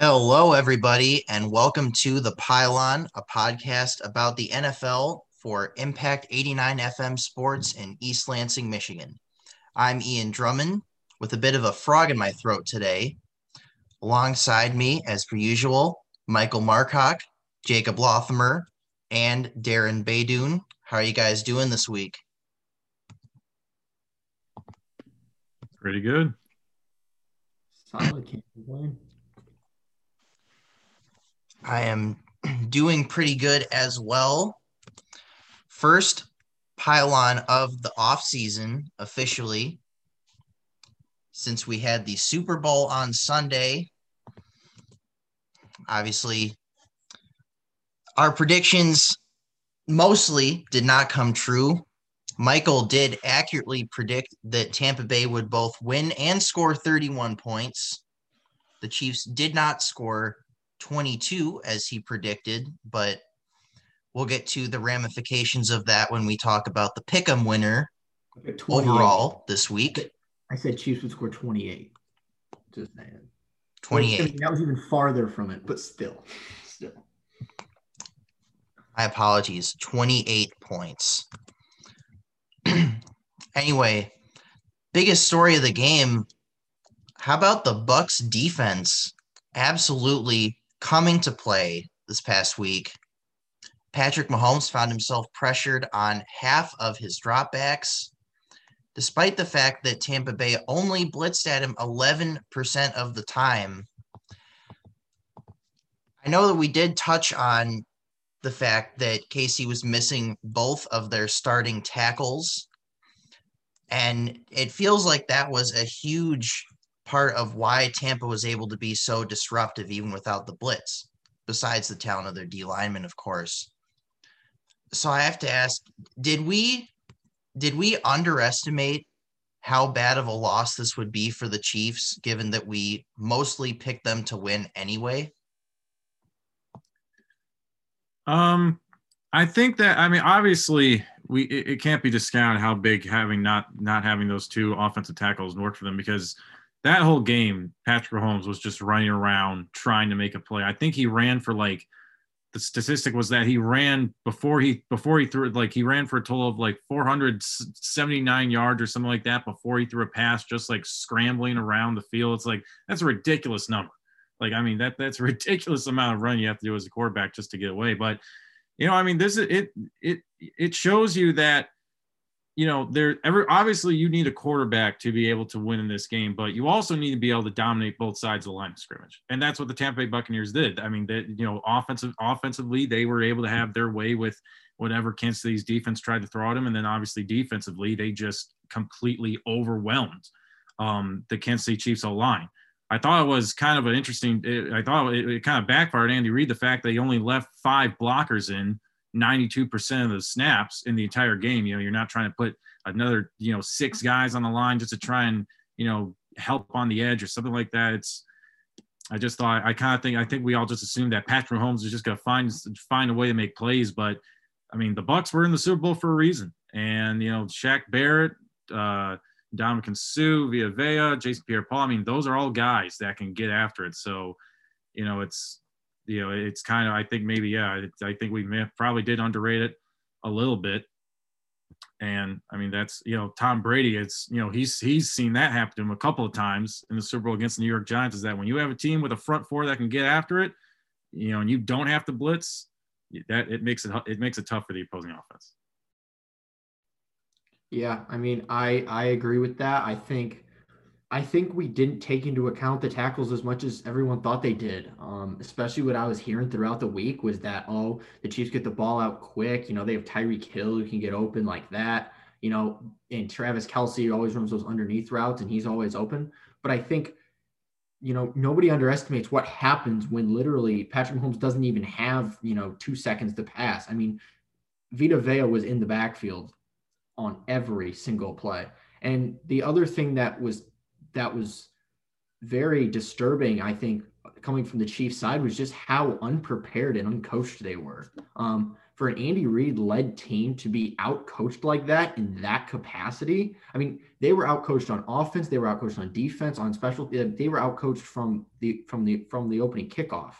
Hello, everybody, and welcome to The Pylon, a podcast about the NFL for Impact 89 FM Sports in East Lansing, Michigan. I'm Ian Drummond with a bit of a frog in my throat today. Alongside me, as per usual, Michael Markoch, Jacob Lothamer, and Darin Baydoun. How are you guys doing this week? Pretty good. Solid, can't complain. I am doing pretty good as well. First pylon of the off season officially since we had the Super Bowl on Sunday. Obviously, our predictions mostly did not come true. Michael did accurately predict that Tampa Bay would both win and score 31 points. The Chiefs did not score 22 as he predicted, but we'll get to the ramifications of that when we talk about the pick'em winner overall this week. I said Chiefs would score 28. Just saying. 28. That was even farther from it, but still. Still. My apologies. 28 points. anyway, biggest story of the game. How about the Bucks defense absolutely coming to play this past week? Patrick Mahomes found himself pressured on half of his dropbacks, despite the fact that Tampa Bay only blitzed at him 11% of the time. I know that we did touch on the fact that KC was missing both of their starting tackles. And it feels like that was a huge part of why Tampa was able to be so disruptive even without the blitz, besides the talent of their D linemen, of course. So I have to ask, did we did we underestimate how bad of a loss this would be for the Chiefs, given that we mostly picked them to win anyway? Um, I think that I mean obviously we it, it, can't be discounted how big having not not having those two offensive tackles worked for them because that whole game Patrick Mahomes was just running around trying to make a play. I think he ran for like the statistic was that he ran before he before he threw it like he ran for a total of like 479 yards or something like that before he threw a pass just like scrambling around the field. It's like that's a ridiculous number. Like, I mean, that that's a ridiculous amount of run you have to do as a quarterback just to get away. But, you know, I mean, this is it it it shows you that, you know, there ever obviously you need a quarterback to be able to win in this game, but you also need to be able to dominate both sides of the line of scrimmage. And that's what the Tampa Bay Buccaneers did. I mean, that you know, offensive offensively, they were able to have their way with whatever Kansas City's defense tried to throw at them. And then obviously defensively, they just completely overwhelmed um, the Kansas City Chiefs O line. I thought it was kind of an interesting. It, I thought it, it, kind of backfired Andy Reid the fact that he only left five blockers in 92% of the snaps in the entire game. You know, you're not trying to put another you know six guys on the line just to try and you know help on the edge or something like that. It's I just thought I kind of think I think we all just assumed that Patrick Mahomes is just going to find find a way to make plays, but I mean the Bucks were in the Super Bowl for a reason, and you know Shaq Barrett. Uh, Ndamukong Suh, Vita Vea, Jason Pierre-Paul. I mean, those are all guys that can get after it. So, you know, it's you know, it's kind of I think maybe yeah, I think we may, probably did underrate it a little bit. And I mean, that's you know, Tom Brady. It's you know, he's he's seen that happen to him a couple of times in the Super Bowl against the New York Giants. Is that when you have a team with a front four that can get after it, you know, and you don't have to blitz, that it makes it it makes it tough for the opposing offense. Yeah, I mean, I I agree with that. I think I think we didn't take into account the tackles as much as everyone thought they did. Um, especially what I was hearing throughout the week was that oh, the Chiefs get the ball out quick. You know, they have Tyreek Hill who can get open like that. You know, and Travis Kelce always runs those underneath routes and he's always open. But I think, you know, nobody underestimates what happens when literally Patrick Mahomes doesn't even have you know two seconds to pass. I mean, Vita Vea was in the backfield on every single play. And the other thing that was that was very disturbing, I think, coming from the Chiefs side was just how unprepared and uncoached they were. Um, for an Andy Reid led team to be outcoached like that in that capacity. I mean, they were outcoached on offense, they were outcoached on defense, on special. They were outcoached from the from the from the opening kickoff,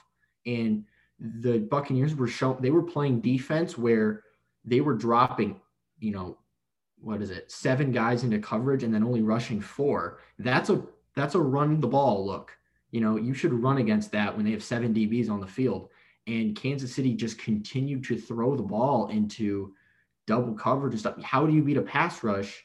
and the Buccaneers were shown they were playing defense where they were dropping, you know, what is it, seven guys into coverage and then only rushing four. That's a that's a run the ball look. You know, you should run against that when they have seven DBs on the field. And Kansas City just continued to throw the ball into double coverage and stuff. How do you beat a pass rush?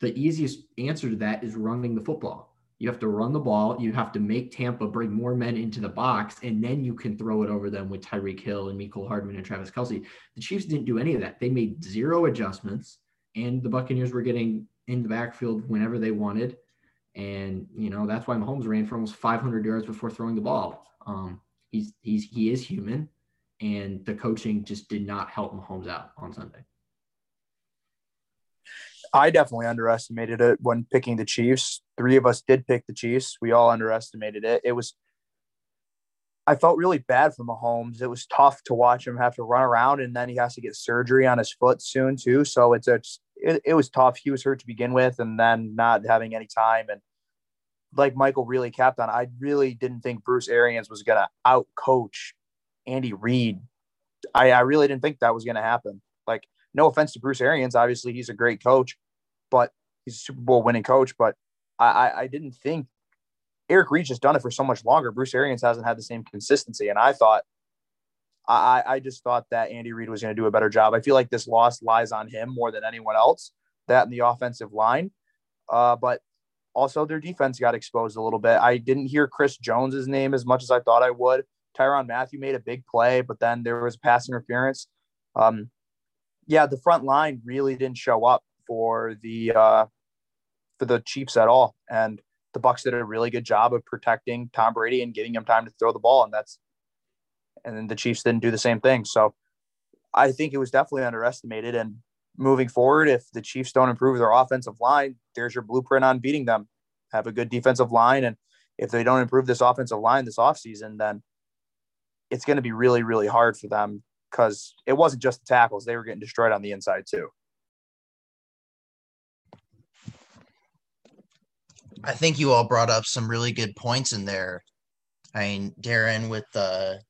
The easiest answer to that is running the football. You have to run the ball. You have to make Tampa bring more men into the box, and then you can throw it over them with Tyreek Hill and Mecole Hardman and Travis Kelce The Chiefs didn't do any of that. They made zero adjustments, and the Buccaneers were getting in the backfield whenever they wanted. And you know that's why Mahomes ran for almost 500 yards before throwing the ball. Um, he's he's he is human, and the coaching just did not help Mahomes out on Sunday. I definitely underestimated it when picking the Chiefs. Three of us did pick the Chiefs. We all underestimated it. It was I felt really bad for Mahomes. It was tough to watch him have to run around, and then he has to get surgery on his foot soon too. So it's a it, it was tough. He was hurt to begin with, and then not having any time. And like Michael really capped on, I really didn't think Bruce Arians was going to out coach Andy Reid. I, I really didn't think that was going to happen. Like, no offense to Bruce Arians, obviously he's a great coach, but he's a Super Bowl winning coach. But I, I, I didn't think Eric Reid just done it for so much longer. Bruce Arians hasn't had the same consistency, and I thought I, I just thought that Andy Reid was going to do a better job. I feel like this loss lies on him more than anyone else, that and the offensive line. Uh, but also their defense got exposed a little bit. I didn't hear Chris Jones's name as much as I thought I would. Tyrann Mathieu made a big play, but then there was pass interference. Um, yeah, the front line really didn't show up for the uh, for the Chiefs at all, and the Bucks did a really good job of protecting Tom Brady and giving him time to throw the ball, and that's and then the Chiefs didn't do the same thing. So I think it was definitely underestimated. And moving forward, if the Chiefs don't improve their offensive line, there's your blueprint on beating them. Have a good defensive line. And if they don't improve this offensive line this offseason, then it's going to be really, really hard for them because it wasn't just the tackles, they were getting destroyed on the inside too. I think you all brought up some really good points in there. I mean, Darin, with the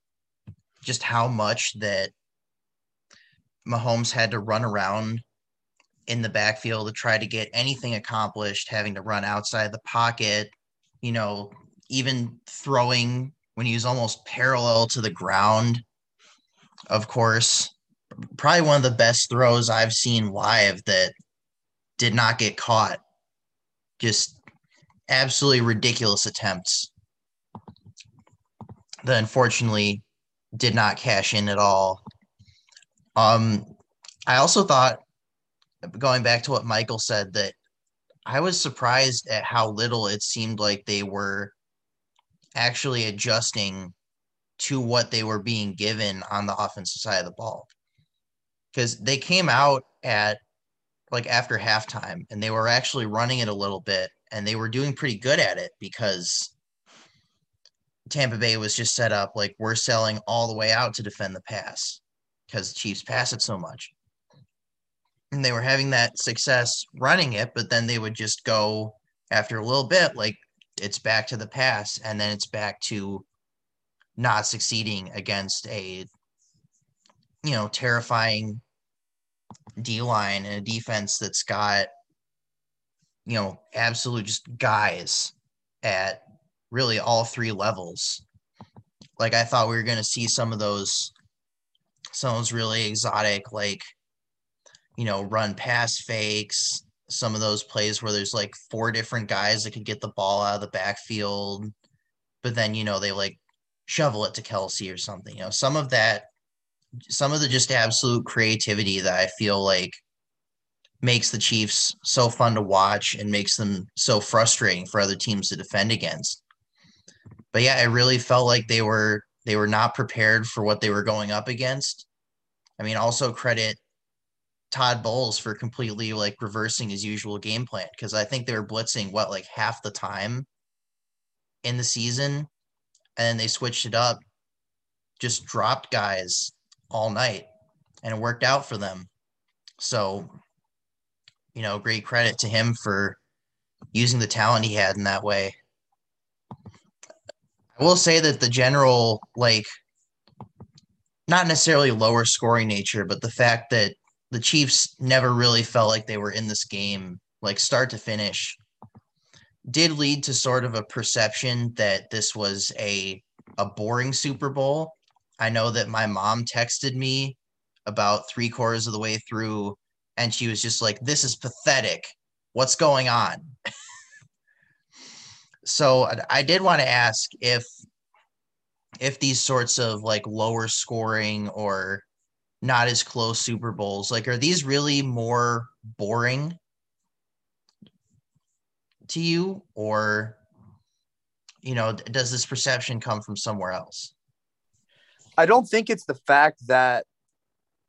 just how much that Mahomes had to run around in the backfield to try to get anything accomplished, having to run outside the pocket, you know, even throwing when he was almost parallel to the ground. Of course, probably one of the best throws I've seen live that did not get caught. Just absolutely ridiculous attempts that unfortunately did not cash in at all. Um, I also thought, going back to what Michael said, that I was surprised at how little it seemed like they were actually adjusting to what they were being given on the offensive side of the ball. Because they came out at like after halftime and they were actually running it a little bit and they were doing pretty good at it because Tampa Bay was just set up like we're selling all the way out to defend the pass because Chiefs pass it so much. And they were having that success running it, but then they would just go after a little bit, like it's back to the pass, and then it's back to not succeeding against a you know terrifying D line and a defense that's got you know absolute just guys at really all three levels. Like I thought we were gonna see some of those some of those really exotic, like, you know, run pass fakes, some of those plays where there's like four different guys that could get the ball out of the backfield, but then you know they like shovel it to Kelce or something. You know, some of that some of the just absolute creativity that I feel like makes the Chiefs so fun to watch and makes them so frustrating for other teams to defend against but yeah, I really felt like they were they were not prepared for what they were going up against. I mean, also credit Todd Bowles for completely like reversing his usual game plan because I think they were blitzing what like half the time in the season, and then they switched it up, just dropped guys all night, and it worked out for them. So, you know, great credit to him for using the talent he had in that way. I will say that the general, like, not necessarily lower scoring nature, but the fact that the Chiefs never really felt like they were in this game, like start to finish, did lead to sort of a perception that this was a a boring Super Bowl. I know that my mom texted me about three quarters of the way through, and she was just like, "This is pathetic. What's going on?" So I did want to ask if if these sorts of like lower scoring or not as close Super Bowls, like are these really more boring to you or you know does this perception come from somewhere else? I don't think it's the fact that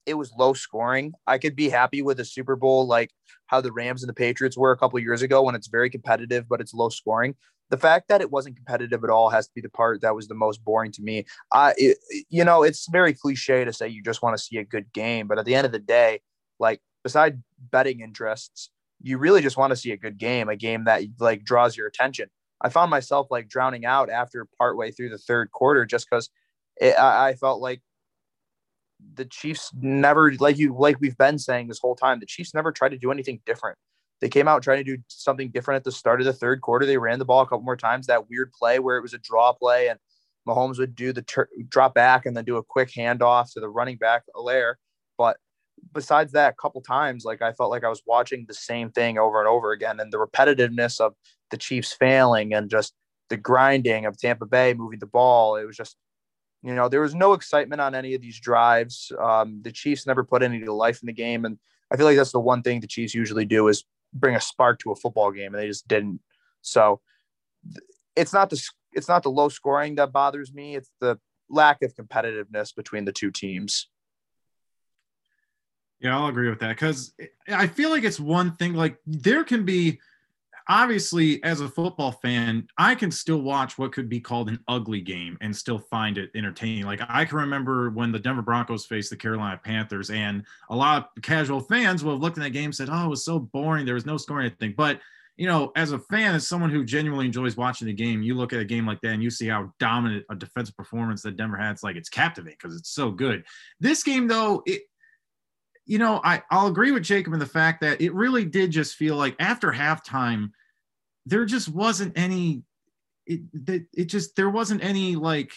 it was low scoring. I could be happy with a Super Bowl like how the Rams and the Patriots were a couple years ago when it's very competitive, but it's low scoring. The fact that it wasn't competitive at all has to be the part that was the most boring to me. I, it, you know, it's very cliche to say you just want to see a good game, but at the end of the day, like beside betting interests, you really just want to see a good game, a game that like draws your attention. I found myself like drowning out after partway through the third quarter just because I, I felt like the Chiefs never, like you, like we've been saying this whole time, the Chiefs never tried to do anything different. They came out trying to do something different at the start of the third quarter. They ran the ball a couple more times. That weird play where it was a draw play and Mahomes would do the ter- drop back and then do a quick handoff to the running back Helaire. But besides that, a couple times, like I felt like I was watching the same thing over and over again. And the repetitiveness of the Chiefs failing and just the grinding of Tampa Bay moving the ball, it was just you know, there was no excitement on any of these drives. Um, the Chiefs never put any life in the game, and I feel like that's the one thing the Chiefs usually do is bring a spark to a football game, and they just didn't. So it's not the it's not the low scoring that bothers me; it's the lack of competitiveness between the two teams. Yeah, I'll agree with that because I feel like it's one thing. Like there can be obviously as a football fan i can still watch what could be called an ugly game and still find it entertaining. Like i can remember when the denver broncos faced the carolina panthers and a lot of casual fans will have looked at that game and said oh it was so boring. There was no scoring anything. But you know as a fan as someone who genuinely enjoys watching the game you look at a game like that and you see how dominant a defensive performance that denver had it's like it's captivating because it's so good. This game though it you know, I, I'll agree with Jacob in the fact that it really did just feel like after halftime, there just wasn't any, it, it, just, there wasn't any like,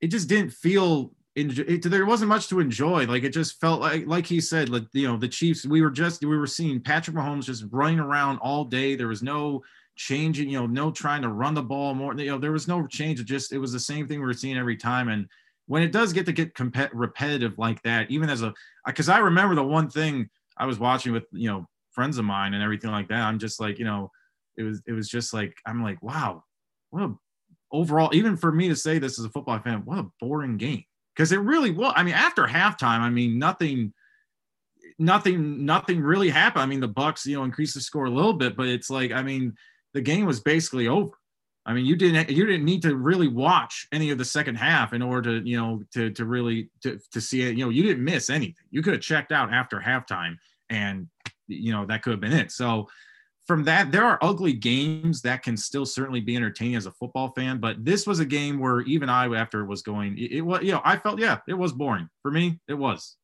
it just didn't feel, it, there wasn't much to enjoy. Like it just felt like, like he said, like, you know, the Chiefs, we were just, we were seeing Patrick Mahomes just running around all day. There was no, changing, you know, no trying to run the ball more. You know, there was no change. It just it was the same thing we were seeing every time. And when it does get to get repetitive like that, even as a, because I remember the one thing I was watching with you know friends of mine and everything like that. I'm just like you know, it was it was just like I'm like wow, what a overall even for me to say this as a football fan, what a boring game because it really was. I mean, after halftime, I mean nothing nothing nothing really happened. I mean, the Bucks, you know, increased the score a little bit, but it's like, I mean, the game was basically over. I mean, you didn't you didn't need to really watch any of the second half in order to you know to to really to to see it. You know, you didn't miss anything. You could have checked out after halftime, and you know that could have been it. So from that, there are ugly games that can still certainly be entertaining as a football fan. But this was a game where even I, after it was going, it, it was you know I felt yeah it was boring for me. It was.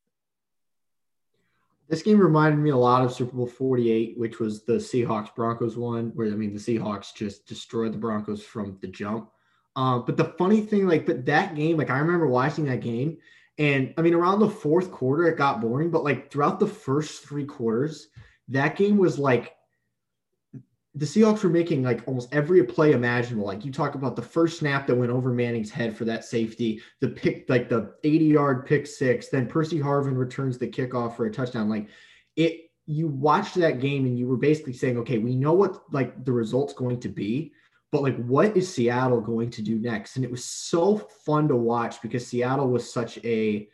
This game reminded me a lot of Super Bowl 48, which was the Seahawks Broncos one, where I mean the Seahawks just destroyed the Broncos from the jump. Um, but the funny thing, like, but that game, like I remember watching that game, and I mean around the fourth quarter it got boring, but like throughout the first three quarters, that game was like the Seahawks were making like almost every play imaginable. Like you talk about the first snap that went over Manning's head for that safety, the pick, like the 80 yard pick six, then Percy Harvin returns the kickoff for a touchdown. Like it, you watched that game and you were basically saying, okay, we know what like the result's going to be, but like what is Seattle going to do next? And it was so fun to watch because Seattle was such a,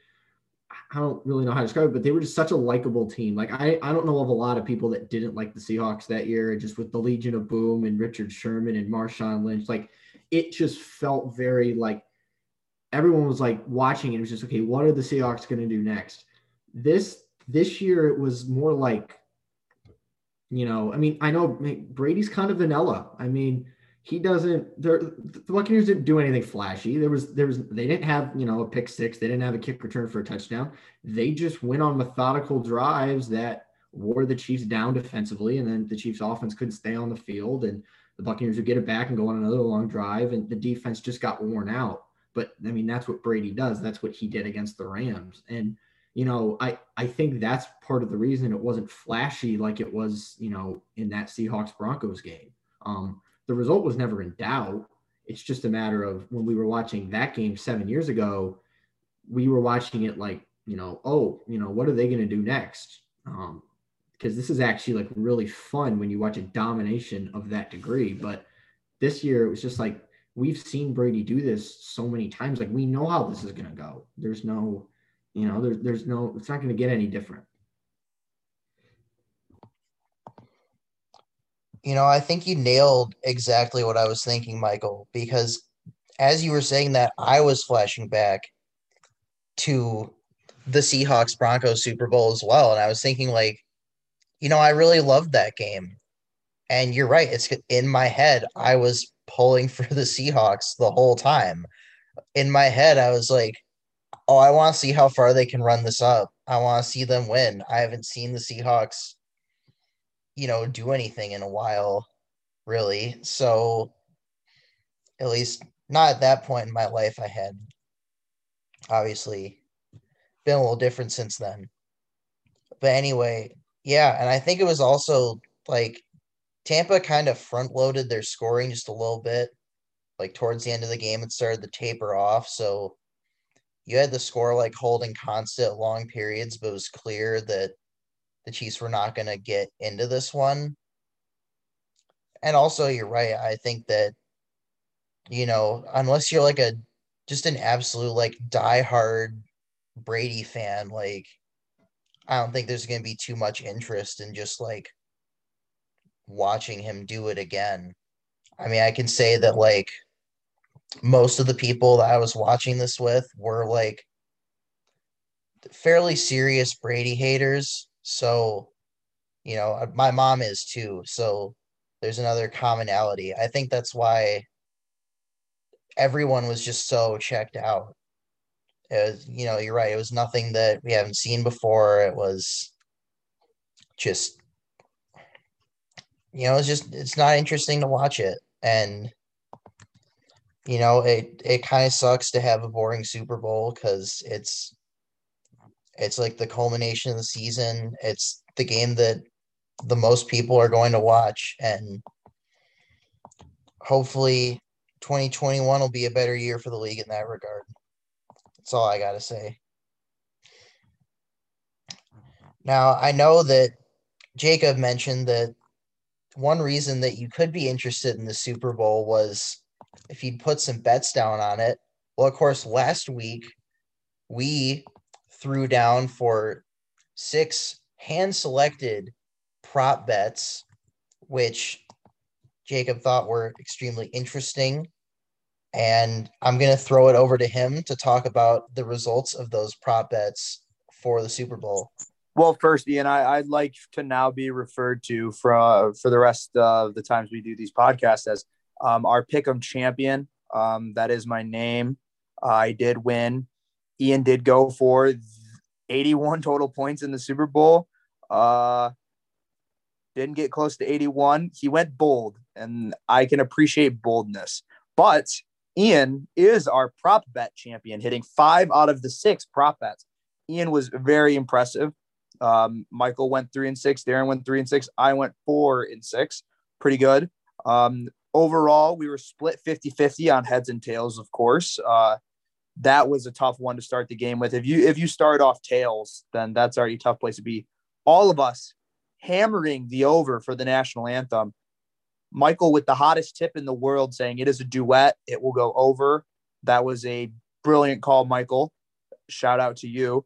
I don't really know how to describe it, but they were just such a likable team. Like I, I don't know of a lot of people that didn't like the Seahawks that year, just with the Legion of Boom and Richard Sherman and Marshawn Lynch. Like it just felt very like everyone was like watching it. It was just okay. What are the Seahawks going to do next? This this year it was more like, you know, I mean, I know Brady's kind of vanilla. I mean, he doesn't. The Buccaneers didn't do anything flashy. There was there was they didn't have you know a pick six. They didn't have a kick return for a touchdown. They just went on methodical drives that wore the Chiefs down defensively, and then the Chiefs offense couldn't stay on the field, and the Buccaneers would get it back and go on another long drive, and the defense just got worn out. But I mean, that's what Brady does. That's what he did against the Rams, and you know, I I think that's part of the reason it wasn't flashy like it was, you know, in that Seahawks Broncos game. Um, the result was never in doubt. It's just a matter of when we were watching that game seven years ago, we were watching it like, you know, oh, you know, what are they going to do next? Um, because this is actually like really fun when you watch a domination of that degree. But this year it was just like we've seen Brady do this so many times. Like we know how this is gonna go. There's no, you know, there's there's no, it's not gonna get any different. You know, I think you nailed exactly what I was thinking, Michael, because as you were saying that, I was flashing back to the Seahawks Broncos Super Bowl as well. And I was thinking, like, you know, I really loved that game. And you're right. It's in my head. I was pulling for the Seahawks the whole time. In my head, I was like, oh, I want to see how far they can run this up. I want to see them win. I haven't seen the Seahawks, you know, do anything in a while, really. So, at least not at that point in my life, I had obviously been a little different since then. But anyway, yeah, and I think it was also like Tampa kind of front loaded their scoring just a little bit. Like towards the end of the game, it started to taper off. So you had the score like holding constant long periods, but it was clear that the Chiefs were not going to get into this one. And also, you're right. I think that, you know, unless you're like a just an absolute like diehard Brady fan, like I don't think there's going to be too much interest in just like watching him do it again. I mean, I can say that like most of the people that I was watching this with were like fairly serious Brady haters. So, you know, my mom is too. So there's another commonality. I think that's why everyone was just so checked out it was, you know, you're right. It was nothing that we haven't seen before. It was just, you know, it's just, it's not interesting to watch it. And, you know, it, it kind of sucks to have a boring Super Bowl because it's, it's like the culmination of the season. It's the game that the most people are going to watch. And hopefully 2021 will be a better year for the league in that regard. That's all I got to say. Now, I know that Jacob mentioned that one reason that you could be interested in the Super Bowl was if you'd put some bets down on it. Well, of course, last week we threw down for six hand selected prop bets, which Jacob thought were extremely interesting and I'm going to throw it over to him to talk about the results of those prop bets for the Super Bowl. Well, first, Ian, I, would like to now be referred to for uh, for the rest of the times we do these podcasts as um, our pick'em champion. Um, that is my name. I did win. Ian did go for 81 total points in the Super Bowl. Uh, didn't get close to 81. He went bold, and I can appreciate boldness. But Ian is our prop bet champion, hitting five out of the six prop bets. Ian was very impressive. Um, Michael went three and six. Darin went three and six. I went four and six. Pretty good. Um, overall, we were split 50 50 on heads and tails, of course. Uh, that was a tough one to start the game with. If you if you start off tails, then that's already a tough place to be. All of us hammering the over for the national anthem. Michael with the hottest tip in the world saying it is a duet. It will go over. That was a brilliant call, Michael. Shout out to you.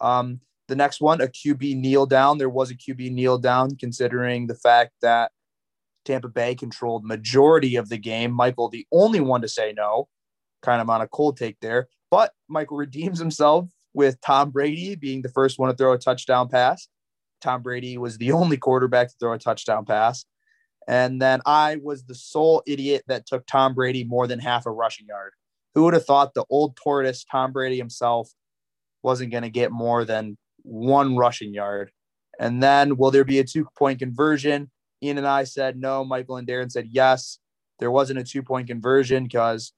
Um, the next one, a QB kneel down. There was a QB kneel down, considering the fact that Tampa Bay controlled majority of the game. Michael, the only one to say no, kind of on a cold take there. But Michael redeems himself with Tom Brady being the first one to throw a touchdown pass. Tom Brady was the only quarterback to throw a touchdown pass. And then I was the sole idiot that took Tom Brady more than half a rushing yard. Who would have thought the old tortoise, Tom Brady himself, wasn't going to get more than one rushing yard? And then, will there be a two point conversion? Ian and I said no. Michael and Darin said yes. There wasn't a two point conversion because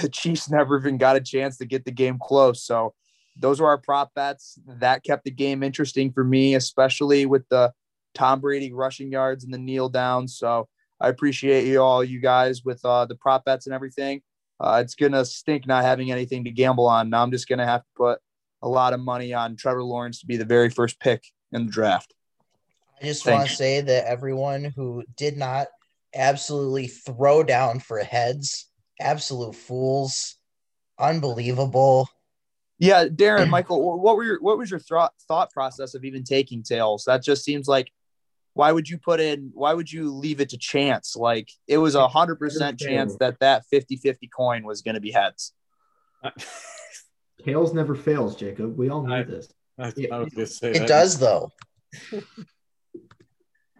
the Chiefs never even got a chance to get the game close. So, those were our prop bets. That kept the game interesting for me, especially with the Tom Brady rushing yards and the kneel down. So I appreciate you all, you guys, with uh, the prop bets and everything. Uh, it's gonna stink not having anything to gamble on. Now I'm just gonna have to put a lot of money on Trevor Lawrence to be the very first pick in the draft. I just want to say that everyone who did not absolutely throw down for heads, absolute fools, unbelievable. Yeah, Darin, Michael, what were your what was your thought thought process of even taking tails? That just seems like why would you put in why would you leave it to chance? Like it was a hundred percent chance that that 50 50 coin was going to be heads. Tails never fails jacob. We all know I, this. I, I was gonna say it that. does though.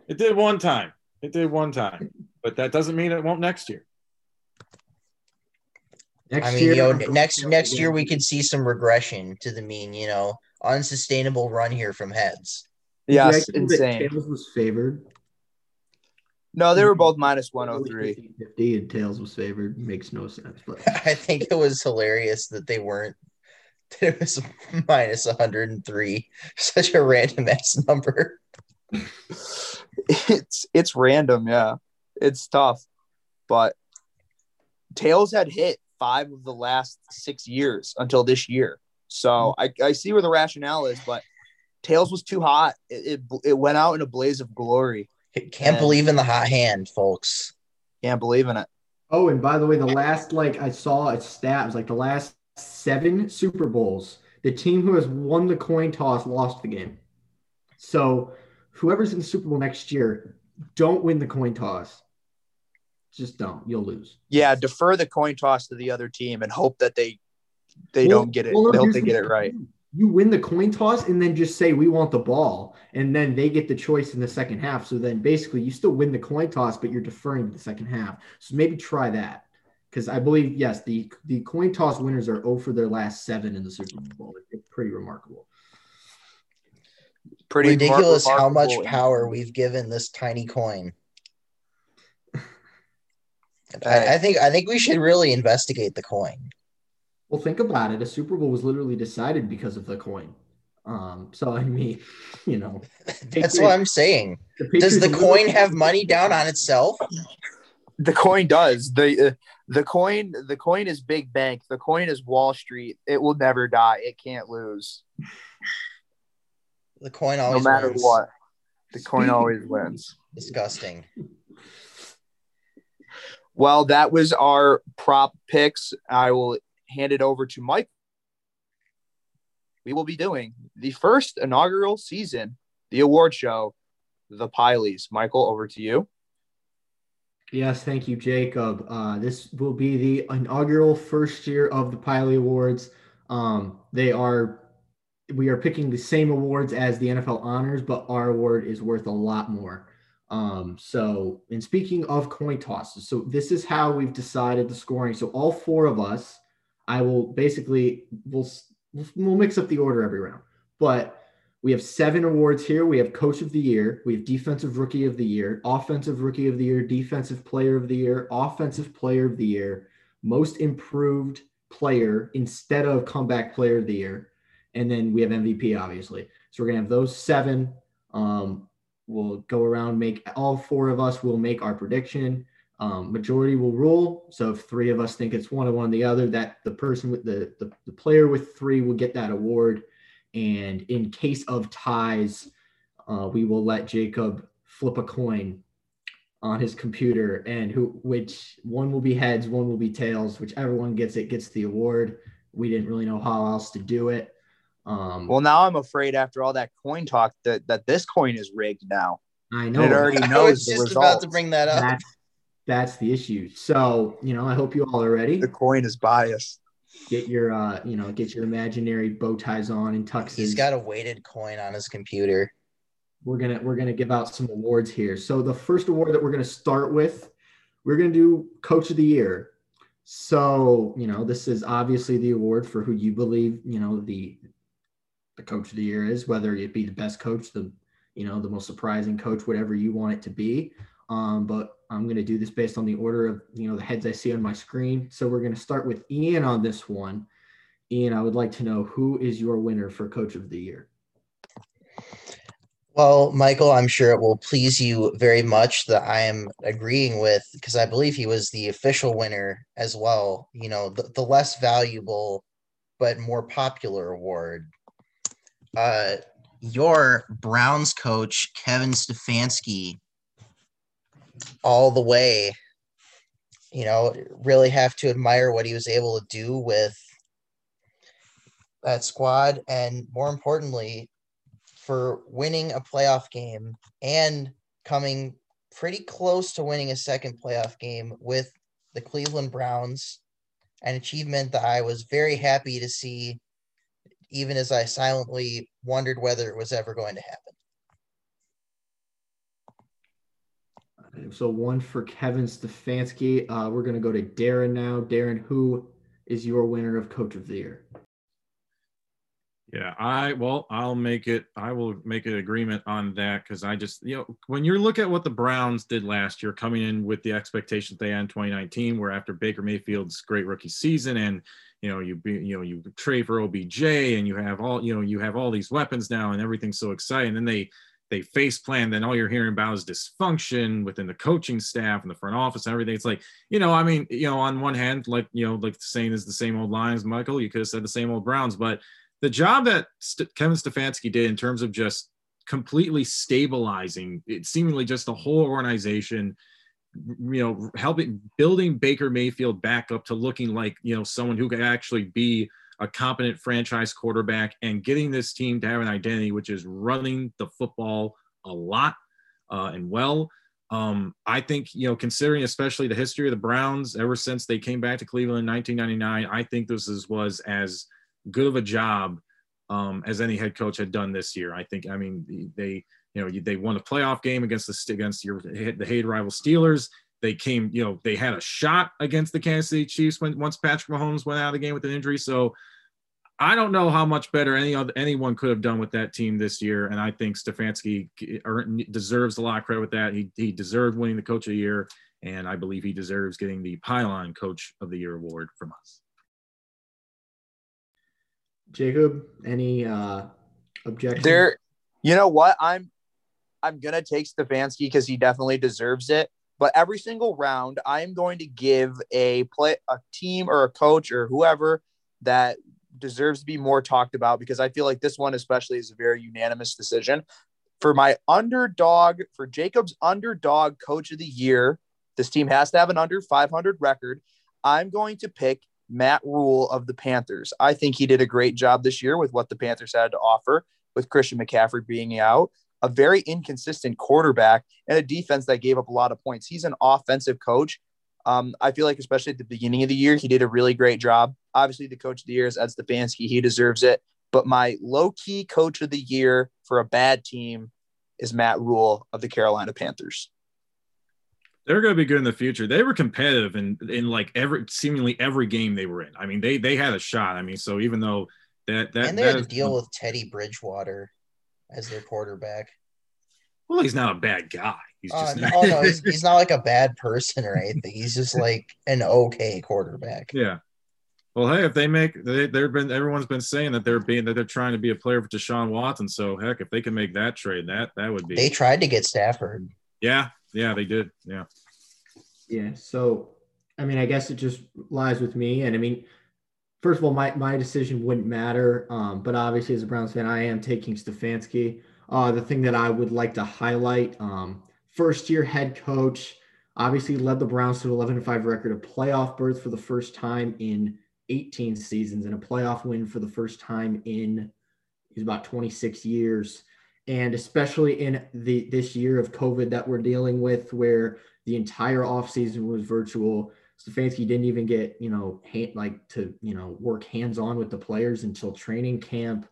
It did one time. It did one time but that doesn't mean it won't next year next i mean year, you know next next year we could see some regression to the mean you know unsustainable run here from heads Yes, insane. Tails was favored. No, they were both minus 103. 50 and oh Tails was favored. Makes no sense. But I think it was hilarious that they weren't. That it was minus 103. Such a random ass number. It's it's random, yeah. It's tough. But Tails had hit five of the last six years until this year. So mm-hmm. I, I see where the rationale is, but Tails was too hot. It, it, it went out in a blaze of glory. Can't believe in the hot hand, folks. Can't believe in it. Oh, and by the way, the last like I saw a stat was like the last seven Super Bowls, the team who has won the coin toss lost the game. So whoever's in the Super Bowl next year, don't win the coin toss. Just don't. You'll lose. Yeah, defer the coin toss to the other team and hope that they they well, don't get it. Well, they hope they get it right you win the coin toss and then just say we want the ball and then they get the choice in the second half so then basically you still win the coin toss but you're deferring to the second half so maybe try that because i believe yes the the coin toss winners are 0 for their last seven in the super bowl it's pretty remarkable pretty ridiculous remarkable. how much power we've given this tiny coin I, I think i think we should really investigate the coin well, think about it. A Super Bowl was literally decided because of the coin. Um, so I mean, you know, that's what I'm saying. The does the coin have money down on itself? The coin does. the uh, The coin, the coin is big bank. The coin is Wall Street. It will never die. It can't lose. The coin always, no matter wins. what. The coin always wins. Disgusting. Well, that was our prop picks. I will hand it over to Mike. We will be doing the first inaugural season, the award show, the Pylies. Michael, over to you. Yes, thank you, Jacob. Uh, this will be the inaugural first year of the Pylie Awards. Um, they are we are picking the same awards as the NFL honors, but our award is worth a lot more. Um, so, in speaking of coin tosses, so this is how we've decided the scoring. So, all four of us I will basically we'll we'll mix up the order every round. But we have seven awards here. We have Coach of the Year, we have Defensive Rookie of the Year, Offensive Rookie of the Year, Defensive Player of the Year, Offensive Player of the Year, Most Improved Player instead of Comeback Player of the Year, and then we have MVP, obviously. So we're gonna have those seven. Um, we'll go around, make all four of us will make our prediction. Um, majority will rule. So if three of us think it's one or one or the other, that the person with the, the, the player with three will get that award. And in case of ties, uh, we will let Jacob flip a coin on his computer and who which one will be heads, one will be tails, whichever one gets it gets the award. We didn't really know how else to do it. Um, well, now I'm afraid after all that coin talk that that this coin is rigged now. I know. It already knows I was just results. about to bring that up. That's, that's the issue. So, you know, I hope you all are ready. The coin is biased. get your uh, you know, get your imaginary bow ties on and tuxes. He's got a weighted coin on his computer. We're gonna we're gonna give out some awards here. So the first award that we're gonna start with, we're gonna do Coach of the Year. So you know, this is obviously the award for who you believe you know the the Coach of the Year is, whether it be the best coach, the you know the most surprising coach, whatever you want it to be. Um, but I'm going to do this based on the order of you know the heads I see on my screen. So we're going to start with Ian on this one. Ian, I would like to know who is your winner for Coach of the Year. Well, Michael, I'm sure it will please you very much that I am agreeing with because I believe he was the official winner as well. You know, the, the less valuable but more popular award. Uh, your Browns coach, Kevin Stefanski, all the way. You know, really have to admire what he was able to do with that squad. And more importantly, for winning a playoff game and coming pretty close to winning a second playoff game with the Cleveland Browns, an achievement that I was very happy to see, even as I silently wondered whether it was ever going to happen. So one for Kevin Stefanski. Uh, we're going to go to Darin now. Darin, who is your winner of Coach of the Year? Yeah, I well, I'll make it. I will make an agreement on that because I just, you know, when you look at what the Browns did last year, coming in with the expectations they had in 2019, where after Baker Mayfield's great rookie season, and you know, you be, you know, you trade for OBJ, and you have all, you know, you have all these weapons now, and everything's so exciting. Then they they face plan, then all you're hearing about is dysfunction within the coaching staff and the front office and everything. It's like, you know, I mean, you know, on one hand, like, you know, like the saying is the same old lines, Michael, you could have said the same old Browns, but the job that St- Kevin Stefanski did in terms of just completely stabilizing it seemingly just the whole organization you know helping building baker mayfield back up to looking like you know someone who could actually be a competent franchise quarterback and getting this team to have an identity, which is running the football a lot uh, and well. Um, I think, you know, considering especially the history of the Browns ever since they came back to Cleveland in 1999, I think this is, was as good of a job um, as any head coach had done this year. I think, I mean, they, you know, they won a playoff game against the against your the Hated rival Steelers. They came, you know, they had a shot against the Kansas City Chiefs when once Patrick Mahomes went out of the game with an injury. So I don't know how much better any other anyone could have done with that team this year, and I think Stefanski deserves a lot of credit with that. He he deserved winning the Coach of the Year, and I believe he deserves getting the Pylon Coach of the Year award from us. Jacob, any uh, objections? There, you know what? I'm I'm gonna take Stefanski because he definitely deserves it. But every single round, I'm going to give a play a team or a coach or whoever that deserves to be more talked about because I feel like this one especially is a very unanimous decision. For my underdog, for Jacob's underdog coach of the year, this team has to have an under 500 record. I'm going to pick Matt Rhule of the Panthers. I think he did a great job this year with what the Panthers had to offer, with Christian McCaffrey being out a very inconsistent quarterback and a defense that gave up a lot of points. He's an offensive coach. Um, I feel like, especially at the beginning of the year, he did a really great job. Obviously, the coach of the year is Ed Stefanski. He deserves it. But my low key coach of the year for a bad team is Matt Rhule of the Carolina Panthers. They're going to be good in the future. They were competitive in in like every seemingly every game they were in. I mean, they they had a shot. I mean, so even though that that and they that had to deal with Teddy Bridgewater as their quarterback. well, he's not a bad guy. He's Uh, just no, oh, no, he's, he's not like a bad person or anything. He's just like an okay quarterback. Yeah. Well, hey, if they make they they've been everyone's been saying that they're being that they're trying to be a player for Deshaun Watson. So heck, if they can make that trade, that that would be They tried to get Stafford. yeah, yeah, they did. Yeah. Yeah. So, I mean, I guess it just lies with me. And I mean, first of all, my, my decision wouldn't matter. Um, but obviously, as a Browns fan, I am taking Stefanski. Uh, the thing that I would like to highlight um, first year head coach, obviously led the Browns to an 11 5 record, a playoff berth for the first time in 18 seasons, and a playoff win for the first time in is about 26 years. And especially in the this year of COVID that we're dealing with, where the entire offseason was virtual. Stefanski didn't even get, you know, like to, you know, work hands on with the players until training camp.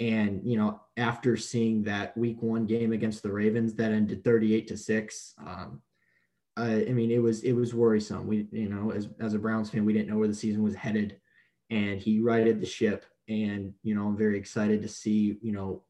And, you know, after seeing that week one game against the Ravens that ended 38 to six, um, I, I mean, it was, it was worrisome. We, you know, as, as a Browns fan, we didn't know where the season was headed and he righted the ship. And, you know, I'm very excited to see, you know,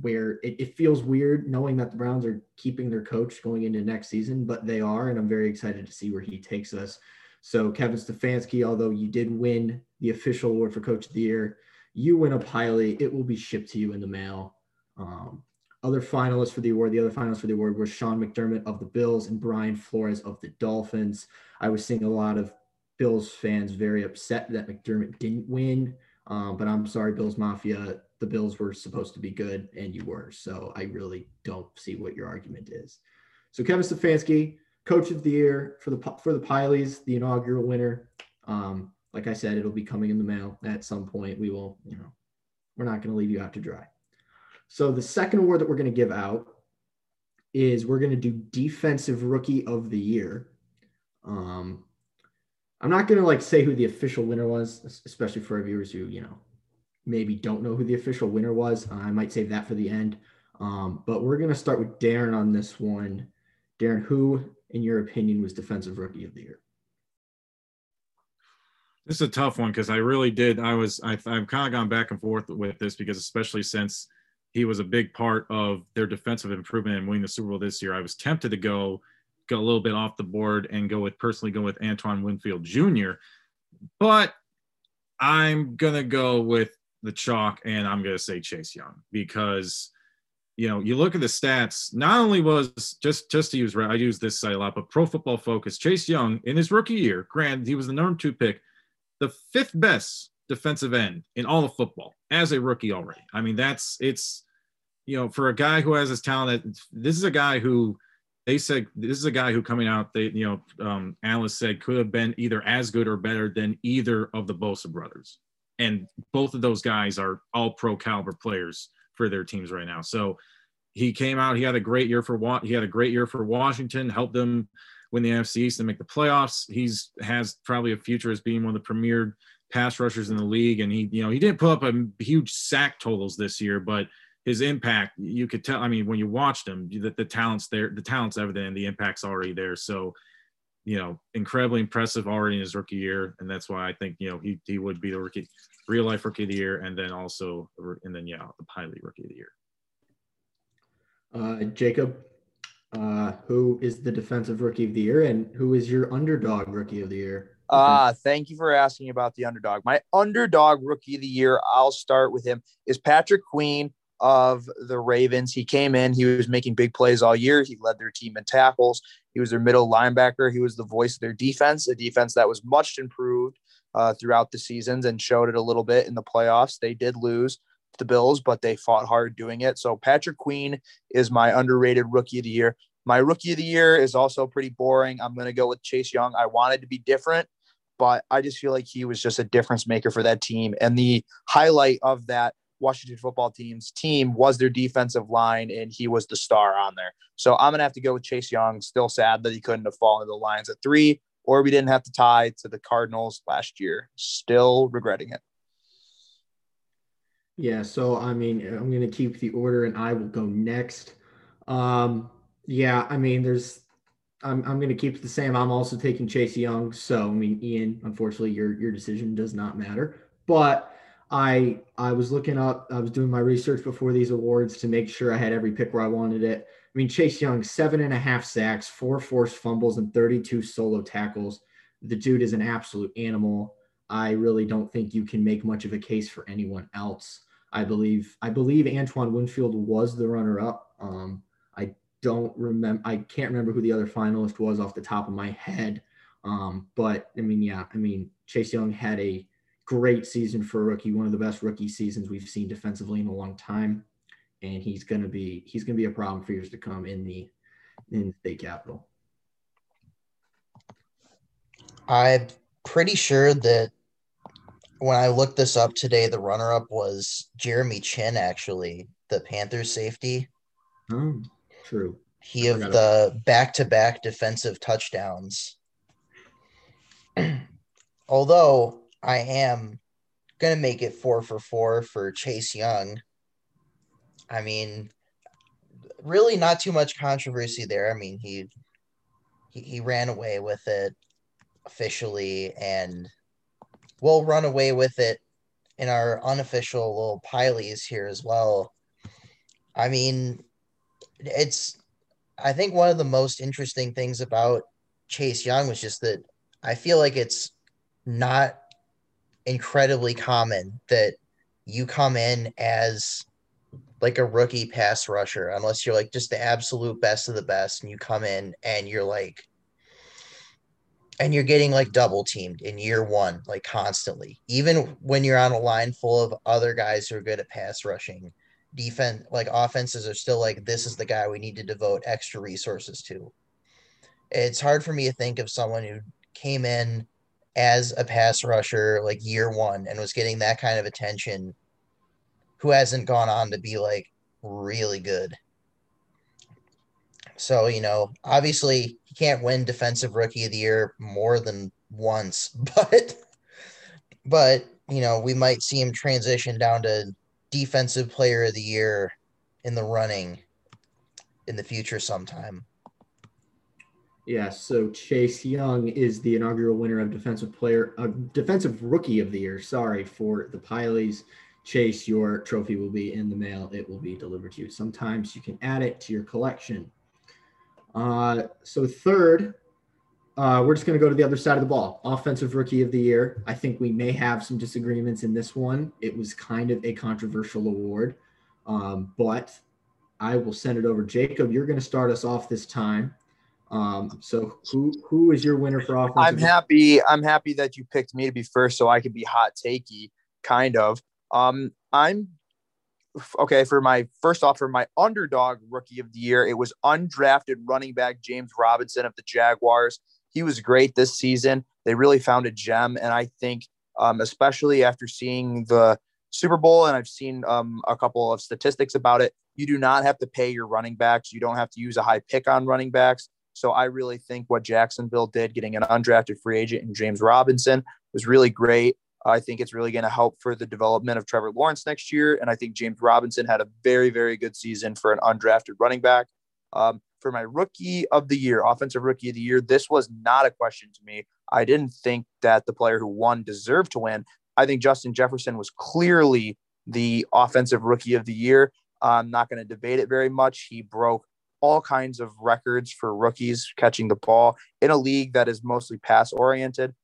where it, it, feels weird knowing that the Browns are keeping their coach going into next season, but they are, and I'm very excited to see where he takes us. So Kevin Stefanski, although you did win the official award for Coach of the Year, you win a Pylie. It will be shipped to you in the mail. Um, other finalists for the award, the other finalists for the award were Sean McDermott of the Bills and Brian Flores of the Dolphins. I was seeing a lot of Bills fans very upset that McDermott didn't win, um, but I'm sorry, Bills Mafia the Bills were supposed to be good and you were. So I really don't see what your argument is. So Kevin Stefanski, coach of the year for the for the Pylies, the inaugural winner. Um, like I said, it'll be coming in the mail at some point. We will, you know, we're not going to leave you out to dry. So the second award that we're going to give out is we're going to do defensive rookie of the year. Um, I'm not going to like say who the official winner was, especially for our viewers who, you know, maybe don't know who the official winner was. I might save that for the end. Um, but we're going to start with Darin on this one. Darin, who, in your opinion, was Defensive Rookie of the Year? This is a tough one because I really did. I was, I, I've kind of gone back and forth with this because, especially since he was a big part of their defensive improvement and winning the Super Bowl this year, I was tempted to go, go a little bit off the board and go with personally go with Antoine Winfield Jr. But I'm gonna go with the chalk, and I'm to say Chase Young because you know you look at the stats. Not only was just just to use I use this site a lot, but Pro Football Focus, Chase Young in his rookie year, granted he was the number two pick, the fifth best defensive end in all of football as a rookie already. I mean that's it's you know for a guy who has this talent. This is a guy who they said this is a guy who coming out they you know um, analysts said could have been either as good or better than either of the Bosa brothers and both of those guys are all pro caliber players for their teams right now. So he came out. He had a great year for he had a great year for Washington. Helped them win the NFC East and make the playoffs. He's has probably a future as being one of the premier pass rushers in the league. And he, you know, he didn't put up a huge sack totals this year, but his impact, you could tell. I mean, when you watched him, the, the talent's there. The talent's evident, and the impact's already there. So you know, incredibly impressive already in his rookie year, and that's why I think you know he he would be the rookie, real life rookie of the year, and then also and then yeah, the Pylie rookie of the year. Uh, Jacob, uh, who is the defensive rookie of the year, and who is your underdog rookie of the year? Uh, thank you for asking about the underdog. My underdog rookie of the year, I'll start with him, is Patrick Queen of the Ravens. He came in, he was making big plays all year. He led their team in tackles. He was their middle linebacker. He was the voice of their defense, a defense that was much improved uh, throughout the seasons and showed it a little bit in the playoffs. They did lose the Bills, but they fought hard doing it. So Patrick Queen is my underrated rookie of the year. My rookie of the year is also pretty boring. I'm going to go with Chase Young. I wanted to be different, but I just feel like he was just a difference maker for that team. And the highlight of that Washington football team's team was their defensive line, and he was the star on there. So I'm gonna have to go with Chase Young. Still sad that he couldn't have fallen to the Lions at three, or we didn't have to tie to the Cardinals last year. Still regretting it. Yeah, so I mean, I'm gonna keep the order, and I will go next. Um, yeah, I mean, there's I'm, I'm going to keep the same. I'm also taking Chase Young. So, I mean, Ian, unfortunately, your, your decision does not matter. But I I was looking up, I was doing my research before these awards to make sure I had every pick where I wanted it. I mean, Chase Young, seven and a half sacks, four forced fumbles, and 32 solo tackles. The dude is an absolute animal. I really don't think you can make much of a case for anyone else. I believe I believe Antoine Winfield was the runner-up. Um, I don't remember. I can't remember who the other finalist was off the top of my head. Um, but I mean, yeah, I mean Chase Young had a great season for a rookie, one of the best rookie seasons we've seen defensively in a long time. And he's gonna be he's gonna be a problem for years to come in the in the state capital. I'm pretty sure that when I looked this up today, the runner up was Jeremy Chinn, actually, the Panthers safety. Oh, true. He of the back to back defensive touchdowns. although I am gonna make it four for four for Chase Young. I mean, really not too much controversy there. I mean, he he, he ran away with it officially and we'll run away with it in our unofficial little Pylies here as well. I mean, it's I think one of the most interesting things about Chase Young was just that I feel like it's not incredibly common that you come in as like a rookie pass rusher unless you're like just the absolute best of the best and you come in and you're like and you're getting like double teamed in year one like constantly. Even when you're on a line full of other guys who are good at pass rushing defense like offenses are still like this is the guy we need to devote extra resources to. It's hard for me to think of someone who came in as a pass rusher like year one and was getting that kind of attention who hasn't gone on to be like really good. So, you know, obviously he can't win defensive rookie of the year more than once, but but you know, we might see him transition down to defensive player of the year in the running in the future sometime. Yeah, so Chase Young is the inaugural winner of defensive player, uh, defensive rookie of the year. Sorry for the Pylies. Chase, your trophy will be in the mail. It will be delivered to you. Sometimes you can add it to your collection. Uh, so third, uh, we're just going to go to the other side of the ball. Offensive rookie of the year. I think we may have some disagreements in this one. It was kind of a controversial award, um, but I will send it over. Jacob, you're going to start us off this time. Um, so who who is your winner for offensive? I'm happy. I'm happy that you picked me to be first, so I could be hot takey, kind of. Um, I'm okay for my first off for my underdog rookie of the year. It was undrafted running back James Robinson of the Jaguars. He was great this season. They really found a gem, and I think, um, especially after seeing the Super Bowl, and I've seen um, a couple of statistics about it. You do not have to pay your running backs. You don't have to use a high pick on running backs. So I really think what Jacksonville did, getting an undrafted free agent in James Robinson, was really great. I think it's really going to help for the development of Trevor Lawrence next year. And I think James Robinson had a very, very good season for an undrafted running back. Um, for my rookie of the year, offensive rookie of the year, this was not a question to me. I didn't think that the player who won deserved to win. I think Justin Jefferson was clearly the offensive rookie of the year. I'm not going to debate it very much. He broke all kinds of records for rookies catching the ball in a league that is mostly pass oriented.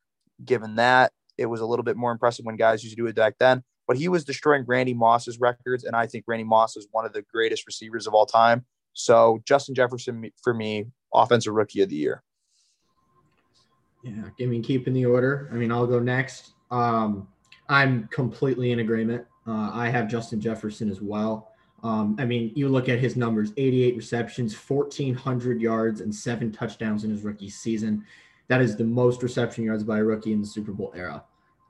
Given that, it was a little bit more impressive when guys used to do it back then. But he was destroying Randy Moss's records, and I think Randy Moss is one of the greatest receivers of all time. So Justin Jefferson for me, offensive rookie of the year. Yeah, give me keeping the order. I mean, I'll go next. Um, I'm completely in agreement. Uh, I have Justin Jefferson as well. Um, I mean, you look at his numbers 88 receptions, 1,400 yards, and seven touchdowns in his rookie season. That is the most reception yards by a rookie in the Super Bowl era.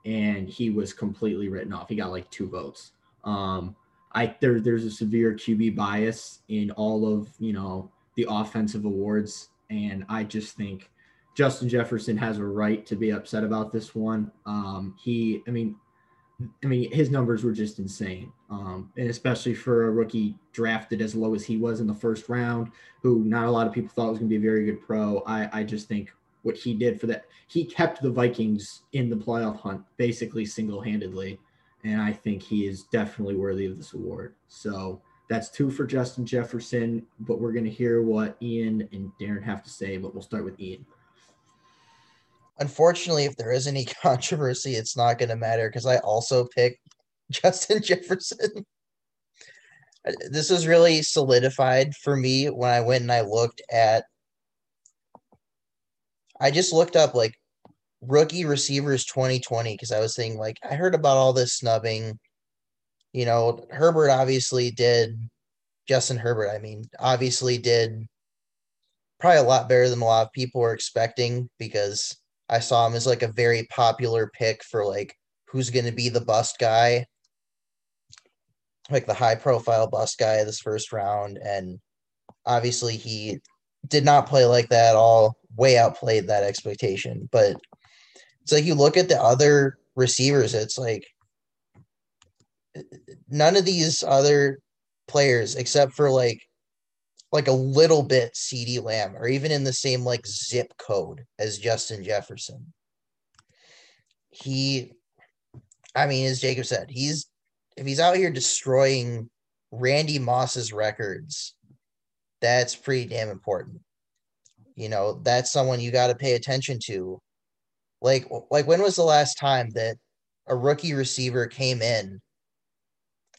And he was completely written off. He got like two votes. Um, I there, there's a severe QB bias in all of you know the offensive awards, and I just think Justin Jefferson has a right to be upset about this one. Um, he, I mean, I mean, his numbers were just insane. Um, and especially for a rookie drafted as low as he was in the first round, who not a lot of people thought was going to be a very good pro. I, I just think what he did for that, he kept the Vikings in the playoff hunt basically single handedly. And I think he is definitely worthy of this award. So that's two for Justin Jefferson, but we're going to hear what Ian and Darin have to say, but we'll start with Ian unfortunately, if there is any controversy, it's not going to matter because I also picked Justin Jefferson. Uh, this was really solidified for me when I went and I looked at. I just looked up like rookie receivers 2020 because I was thinking like I heard about all this snubbing. You know, Herbert obviously did. Justin Herbert, I mean, obviously did probably a lot better than a lot of people were expecting because I saw him as like a very popular pick for like who's going to be the bust guy, like the high profile bust guy this first round. And obviously, he did not play like that at all, way outplayed that expectation. But It's like you look at the other receivers, it's like none of these other players, except for like like a little bit CeeDee Lamb, or even in the same like zip code as Justin Jefferson. He, I mean, as Jacob said, he's if he's out here destroying Randy Moss's records, that's pretty damn important. You know, that's someone you got to pay attention to. Like, like when was the last time that a rookie receiver came in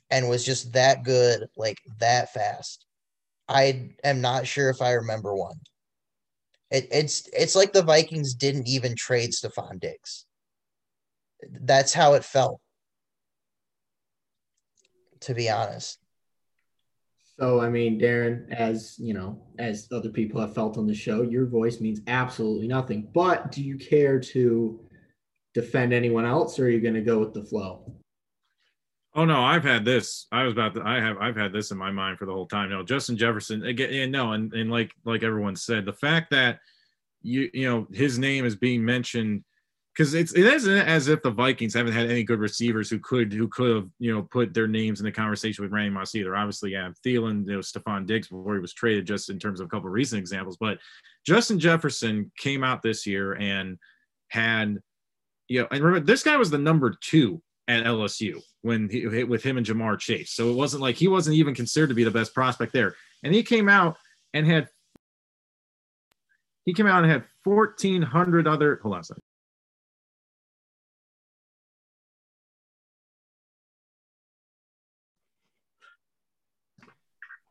and was just that good, like that fast? I am not sure if I remember one. It, it's it's like the Vikings didn't even trade Stefon Diggs. That's how it felt. To be honest. So I mean, Darin, as you know, as other people have felt on the show, your voice means absolutely nothing. But do you care to defend anyone else, or are you going to go with the flow? Oh no, I've had this. I was about to. I have. I've had this in my mind for the whole time. No, Justin Jefferson again. And no, and, and like like everyone said, the fact that you you know his name is being mentioned because it's it isn't as if the Vikings haven't had any good receivers who could who could have you know put their names in the conversation with Randy Moss either. Obviously, yeah, Thielen, you know, Stefon Diggs before he was traded, just in terms of a couple of recent examples. But Justin Jefferson came out this year and had you know, and remember this guy was the number two at LSU when he hit with him and Ja'Marr Chase. So it wasn't like he wasn't even considered to be the best prospect there. And he came out and had he came out and had 1400 other hold on a second.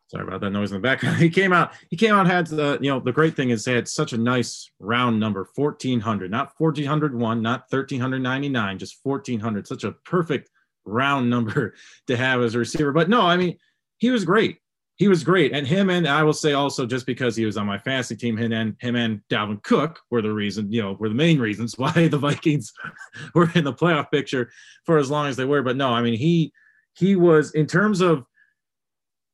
Sorry about that noise in the background. He came out. He came out. Had the you know the great thing is they had such a nice round number, fourteen hundred, not fourteen hundred one, not thirteen hundred ninety nine, just fourteen hundred. Such a perfect round number to have as a receiver. But no, I mean he was great. He was great, and him and I will say also just because he was on my fantasy team, him and him and Dalvin Cook were the reason, you know, were the main reasons why the Vikings were in the playoff picture for as long as they were. But no, I mean he he was in terms of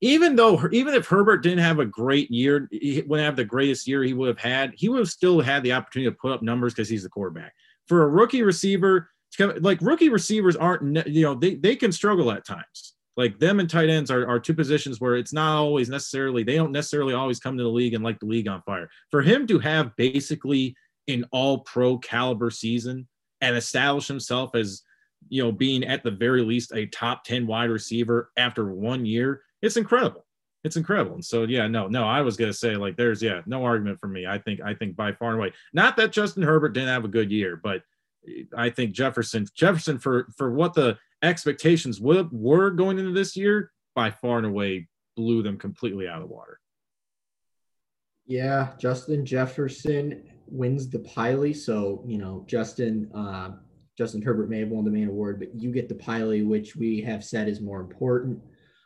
even though even if Herbert didn't have a great year, he wouldn't have the greatest year he would have had, he would have still had the opportunity to put up numbers because he's the quarterback. For a rookie receiver, like rookie receivers aren't, you know, they, they can struggle at times. Like them and tight ends are, are two positions where it's not always necessarily, they don't necessarily always come to the league and like the league on fire. For him to have basically an all pro caliber season and establish himself as, you know, being at the very least a top 10 wide receiver after one year it's incredible. It's incredible. And so yeah, no, no, I was gonna say like there's yeah, no argument for me. I think I think by far and away, not that Justin Herbert didn't have a good year, but I think Jefferson Jefferson for for what the expectations would were going into this year, by far and away blew them completely out of the water. Yeah, Justin Jefferson wins the Pylie. So, you know, Justin uh, Justin Herbert may have won the main award, but you get the Pylie, which we have said is more important.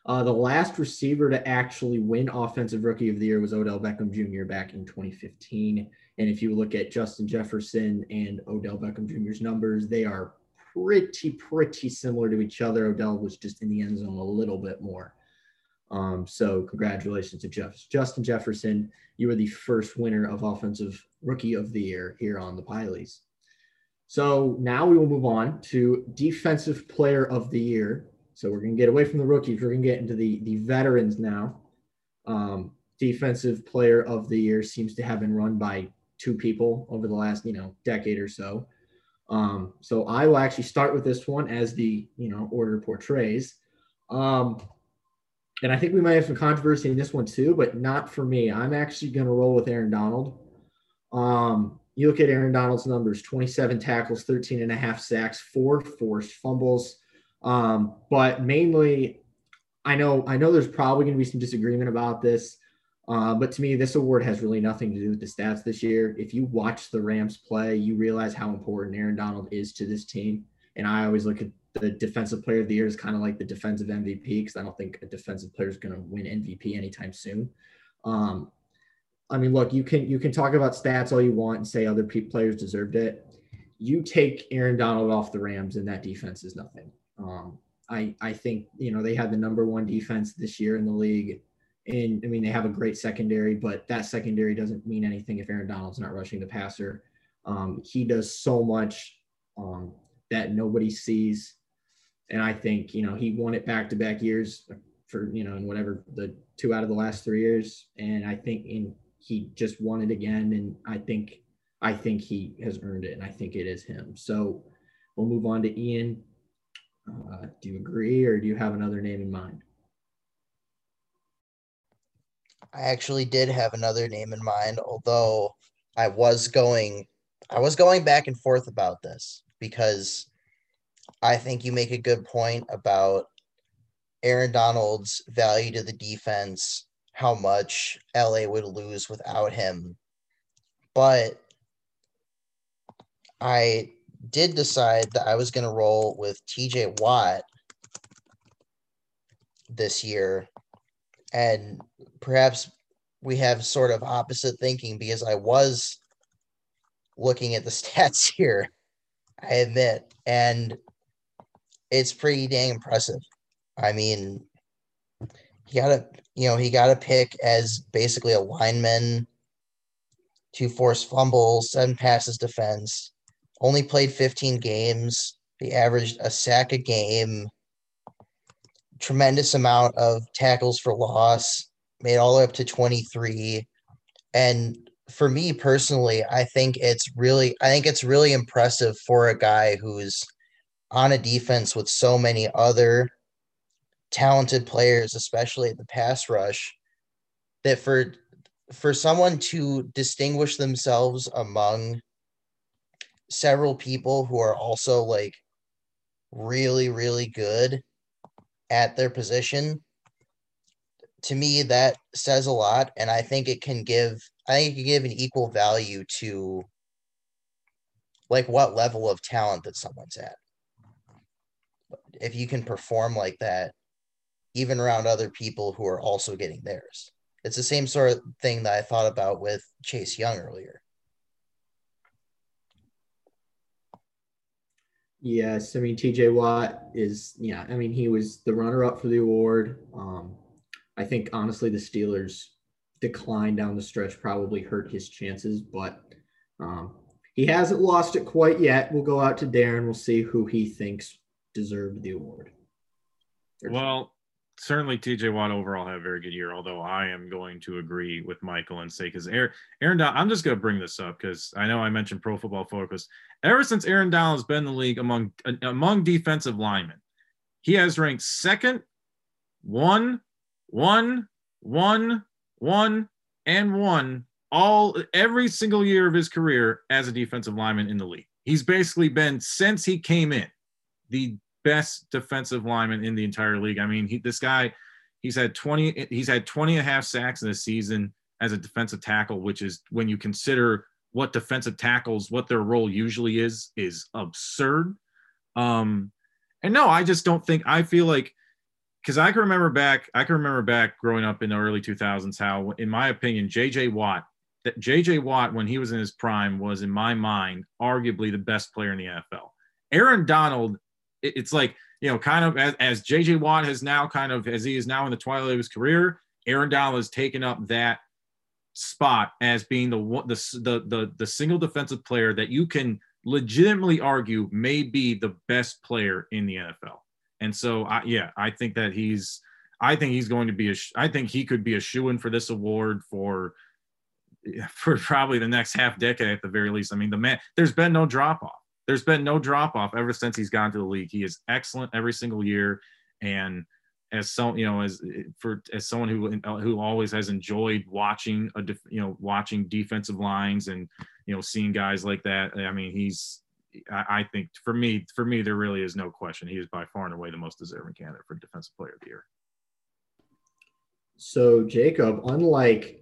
Uh, the last receiver to actually win Offensive Rookie of the Year was Odell Beckham Jr. back in 2015. And if you look at Justin Jefferson and Odell Beckham Jr.'s numbers, they are pretty, pretty similar to each other. Odell was just in the end zone a little bit more. Um, so congratulations to Jeff. Justin Jefferson. You were the first winner of Offensive Rookie of the Year here on the Pylies. So now we will move on to Defensive Player of the Year. So we're going to get away from the rookies. We're going to get into the the veterans now. Um, defensive player of the year seems to have been run by two people over the last you know decade or so. Um, so I will actually start with this one as the you know order portrays. Um, and I think we might have some controversy in this one too, but not for me. I'm actually going to roll with Aaron Donald. Um, you look at Aaron Donald's numbers 27 tackles, 13 and a half sacks, four forced fumbles, um, but mainly, I know I know there's probably going to be some disagreement about this. Uh, but to me, this award has really nothing to do with the stats this year. If you watch the Rams play, you realize how important Aaron Donald is to this team. And I always look at the defensive player of the year as kind of like the defensive MVP because I don't think a defensive player is going to win MVP anytime soon. Um, I mean, look, you can you can talk about stats all you want and say other players deserved it. You take Aaron Donald off the Rams, and that defense is nothing. Um, I I think you know they had the number one defense this year in the league, and I mean they have a great secondary, but that secondary doesn't mean anything if Aaron Donald's not rushing the passer. Um, he does so much um, that nobody sees. And I think, you know, he won it back to back years for, you know, in whatever the two out of the last three years. And I think in, he just won it again. And I think, I think he has earned it. And I think it is him. So we'll move on to Ian. Uh, do you agree or do you have another name in mind? I actually did have another name in mind, although I was going I was going back and forth about this because I think you make a good point about Aaron Donald's value to the defense, how much LA would lose without him. But I did decide that I was going to roll with TJ Watt this year. And perhaps we have sort of opposite thinking because I was looking at the stats here, I admit, and it's pretty dang impressive. I mean, he got a you know he got a pick as basically a lineman, two forced fumbles, seven passes defense. Only played 15 games. He averaged a sack a game. Tremendous amount of tackles for loss. Made all the way up to 23. And for me personally, I think it's really I think it's really impressive for a guy who's on a defense with so many other talented players, especially at the pass rush, that for for someone to distinguish themselves among several people who are also like really really good at their position to me that says a lot. And i think it can give i think it can give an equal value to like what level of talent that someone's at. If you can perform like that even around other people who are also getting theirs. It's the same sort of thing that i thought about with chase young earlier Yes, I mean TJ Watt is yeah, I mean he was the runner up for the award. Um I think honestly the Steelers decline down the stretch probably hurt his chances, but um, he hasn't lost it quite yet. We'll go out to Darin. We'll see who he thinks deserved the award. Well, certainly TJ Watt overall had a very good year, although I am going to agree with Michael and say because Aaron, Aaron Donald, I'm just going to bring this up because I know I mentioned Pro Football Focus. Ever since Aaron Donald has been in the league among among defensive linemen, he has ranked second, one, one, one, one, and one all every single year of his career as a defensive lineman in the league. He's basically been since he came in the best defensive lineman in the entire league. I mean, he, this guy, he's had 20, he's had 20 and a half sacks in a season as a defensive tackle, which is when you consider what defensive tackles, what their role usually is, is absurd. Um, and no, I just don't think, I feel like because I can remember back, I can remember back growing up in the early 2000s how, in my opinion, J.J. Watt, that J.J. Watt when he was in his prime was, in my mind, arguably the best player in the NFL. Aaron Donald, it's like you know, kind of as, as J.J. Watt has now kind of as he is now in the twilight of his career, Aaron Donald has taken up that spot as being the the the the, the single defensive player that you can legitimately argue may be the best player in the NFL. And so, I, yeah, I think that he's, I think he's going to be a, I think he could be a shoe in for this award for, for probably the next half decade at the very least. I mean, the man, there's been no drop off. There's been no drop off ever since he's gone to the league. He is excellent every single year, and as so you know, as for as someone who who always has enjoyed watching a def, you know watching defensive lines and you know seeing guys like that. I mean, he's I, think for me, for me, there really is no question. He is by far and away the most deserving candidate for Defensive Player of the Year. So, Jacob, unlike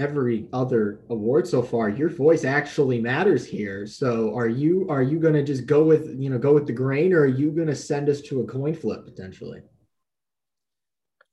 every other award so far, your voice actually matters here. So, are you are you going to just go with you know go with the grain, or are you going to send us to a coin flip potentially?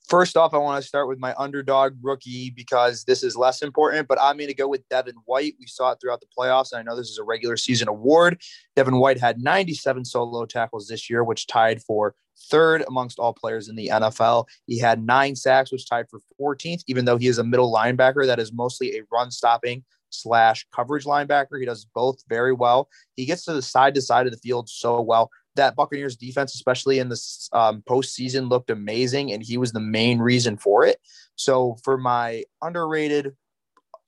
First off, I want to start with my underdog rookie because this is less important, but I'm going to go with Devin White. We saw it throughout the playoffs, and I know this is a regular season award. Devin White had 97 solo tackles this year, which tied for third amongst all players in the NFL. He had nine sacks, which tied for 14th, even though he is a middle linebacker that is mostly a run stopping slash coverage linebacker. He does both very well. He gets to the side to side of the field so well. That Buccaneers defense, especially in this um, postseason, looked amazing, and he was the main reason for it. So for my underrated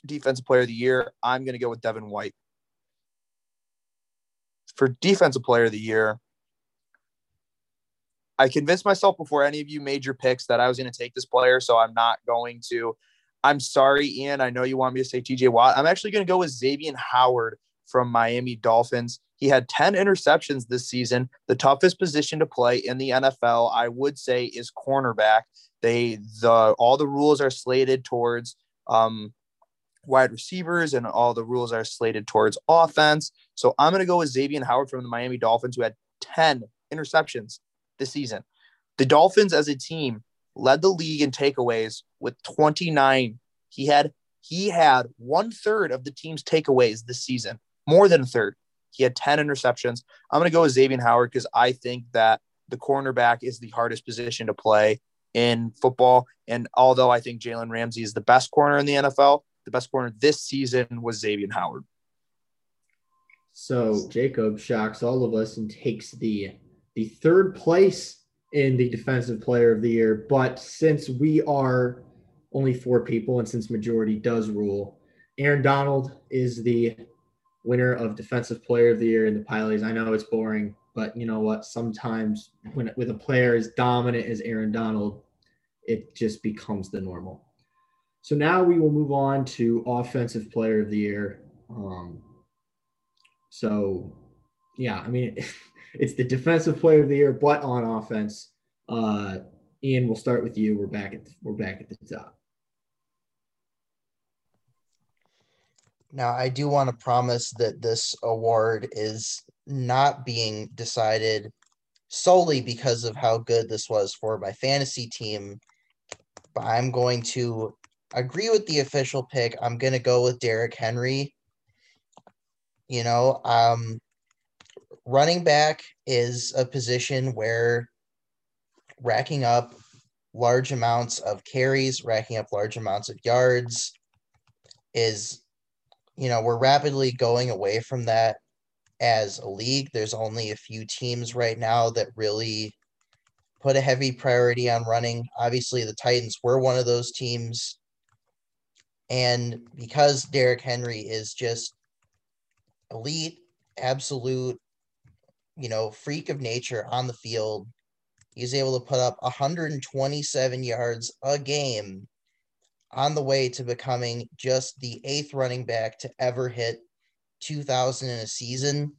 defensive player of the year, I'm going to go with Devin White. For defensive player of the year, I convinced myself before any of you made your picks that I was going to take this player, so I'm not going to. I'm sorry, Ian. I know you want me to say TJ Watt. I'm actually going to go with Xavier Howard from Miami Dolphins. He had 10 interceptions this season. The toughest position to play in the NFL, I would say, is cornerback. They the all the rules are slated towards um, wide receivers, and all the rules are slated towards offense. So I'm going to go with Xavier Howard from the Miami Dolphins, who had 10 interceptions this season. The Dolphins as a team led the league in takeaways with 29. He had he had one third of the team's takeaways this season, more than a third. He had 10 interceptions. I'm going to go with Xavier Howard because I think that the cornerback is the hardest position to play in football. And although I think Jalen Ramsey is the best corner in the NFL, the best corner this season was Xavier Howard. So Jacob shocks all of us and takes the the third place in the defensive player of the year. But since we are only four people and since majority does rule, Aaron Donald is the winner of defensive player of the year in the Pylies. I know it's boring, but you know what? Sometimes when with a player as dominant as Aaron Donald, it just becomes the normal. So now we will move on to offensive player of the year. Um, so yeah, I mean it's the defensive player of the year, but on offense. Uh, Ian, we'll start with you. We're back at the, we're back at the top. Now, I do want to promise that this award is not being decided solely because of how good this was for my fantasy team. But I'm going to agree with the official pick. I'm going to go with Derrick Henry. You know, um, running back is a position where racking up large amounts of carries, racking up large amounts of yards is, you know, we're rapidly going away from that as a league. There's only a few teams right now that really put a heavy priority on running. Obviously, the Titans were one of those teams. And because Derrick Henry is just elite, absolute you know, freak of nature on the field. He's able to put up 127 yards a game on the way to becoming just the eighth running back to ever hit 2000 in a season.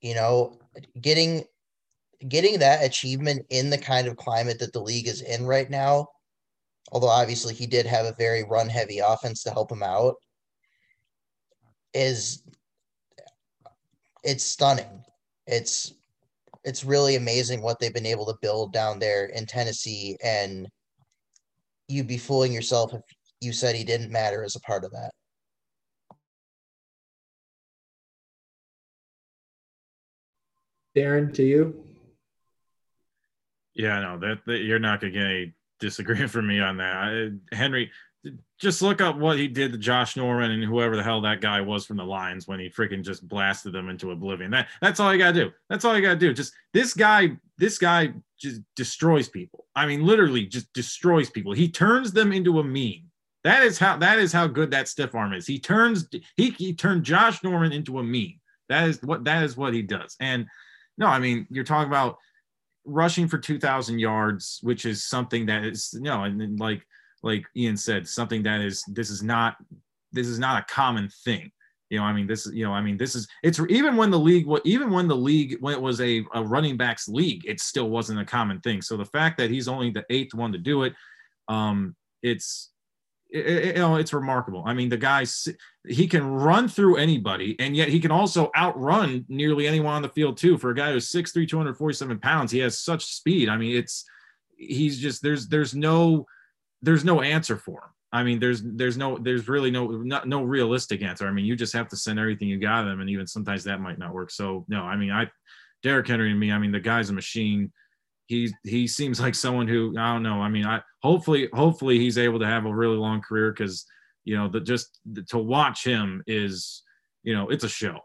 You know, getting getting that achievement in the kind of climate that the league is in right now, although obviously he did have a very run heavy offense to help him out, is it's stunning. It's it's really amazing what they've been able to build down there in Tennessee and you'd be fooling yourself if you said he didn't matter as a part of that. Darin, to you. Yeah, no, that, that you're not gonna get any disagreement from me on that. I, Henry, just look up what he did to Josh Norman and whoever the hell that guy was from the Lions when he freaking just blasted them into oblivion. That that's all you gotta do. That's all you gotta do. Just this guy, this guy just destroys people. I mean, literally just destroys people. He turns them into a meme. That is how that is how good that stiff arm is. He turns he he turned Josh Norman into a meme. That is what that is what he does. And no, I mean, you're talking about rushing for 2000 yards, which is something that is you know, and like like Ian said, something that is this is not this is not a common thing. You know, I mean, this is you know, I mean, this is it's even when the league even when the league when it was a, a running backs league, it still wasn't a common thing. So the fact that he's only the eighth one to do it, um, it's it, it, you know, it's remarkable. I mean, the guy he can run through anybody, and yet he can also outrun nearly anyone on the field too. For a guy who's 6'3", 247 pounds, he has such speed. I mean, it's he's just there's there's no there's no answer for him. I mean, there's there's no there's really no not, no realistic answer. I mean, you just have to send everything you got them, and even sometimes that might not work. So no, I mean, I Derrick Henry and me, I mean, the guy's a machine. He he seems like someone who I don't know. I mean, I hopefully hopefully he's able to have a really long career because you know, the just the, to watch him is, you know, it's a show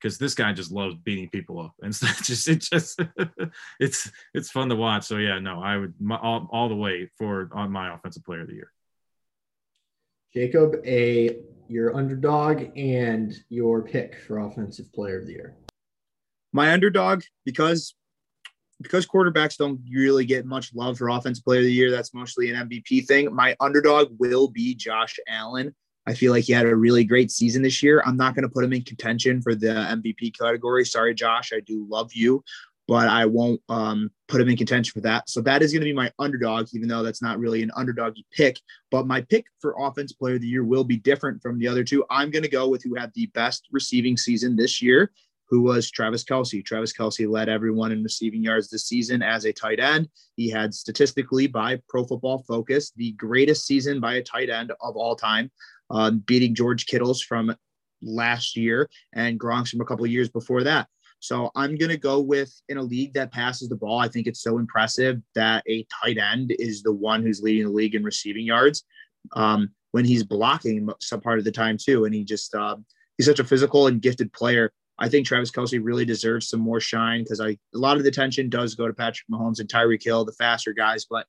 because this guy just loves beating people up and it's just it just it's it's fun to watch. So yeah, no, I would my, all, all the way for on my offensive player of the year. Jacob, a your underdog and your pick for offensive player of the year. My underdog because because quarterbacks don't really get much love for offensive player of the year. That's mostly an MVP thing. My underdog will be Josh Allen. I feel like he had a really great season this year. I'm not going to put him in contention for the MVP category. Sorry, Josh. I do love you, but I won't um, put him in contention for that. So that is going to be my underdog, even though that's not really an underdog pick. But my pick for offense player of the year will be different from the other two. I'm going to go with who had the best receiving season this year, who was Travis Kelce. Travis Kelce led everyone in receiving yards this season as a tight end. He had statistically by Pro Football Focus the greatest season by a tight end of all time um, beating George Kittle's from last year and Gronk's from a couple of years before that. So I'm going to go with in a league that passes the ball. I think it's so impressive that a tight end is the one who's leading the league in receiving yards um, when he's blocking some part of the time too. And he just uh, he's such a physical and gifted player. I think Travis Kelce really deserves some more shine because I a lot of the attention does go to Patrick Mahomes and Tyreek Hill, the faster guys, but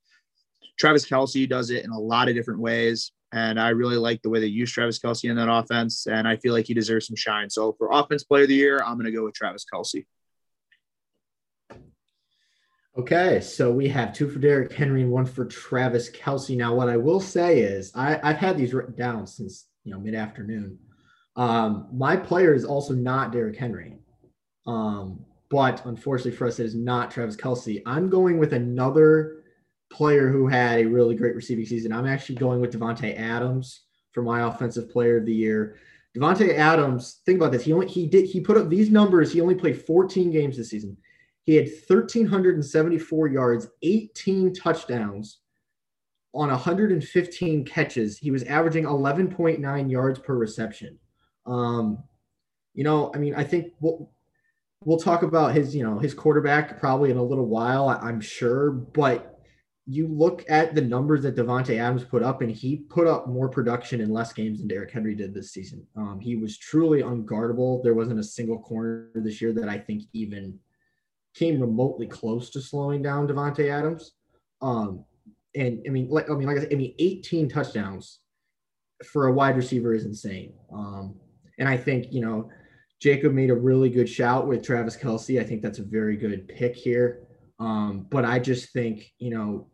Travis Kelce does it in a lot of different ways. And I really like the way they use Travis Kelce in that offense. And I feel like he deserves some shine. So for offense player of the year, I'm going to go with Travis Kelce. Okay, so we have two for Derrick Henry and one for Travis Kelce. Now, what I will say is I, I've had these written down since you know mid-afternoon. Um, my player is also not Derrick Henry. Um, but unfortunately for us, it is not Travis Kelce. I'm going with another player who had a really great receiving season. I'm actually going with Davante Adams for my offensive player of the year. Davante Adams, think about this. He only he did he put up these numbers. He only played 14 games this season. He had 1374 yards, 18 touchdowns on 115 catches. He was averaging 11.9 yards per reception. Um, you know, I mean, I think we'll, we'll talk about his, you know, his quarterback probably in a little while, I'm sure, but you look at the numbers that Davante Adams put up, and he put up more production in less games than Derrick Henry did this season. Um, he was truly unguardable. There wasn't a single corner this year that I think even came remotely close to slowing down Davante Adams. Um, and I mean, like I mean, like I said, I mean, 18 touchdowns for a wide receiver is insane. Um, and I think you know, Jacob made a really good shout with Travis Kelce. I think that's a very good pick here. Um, but I just think, you know,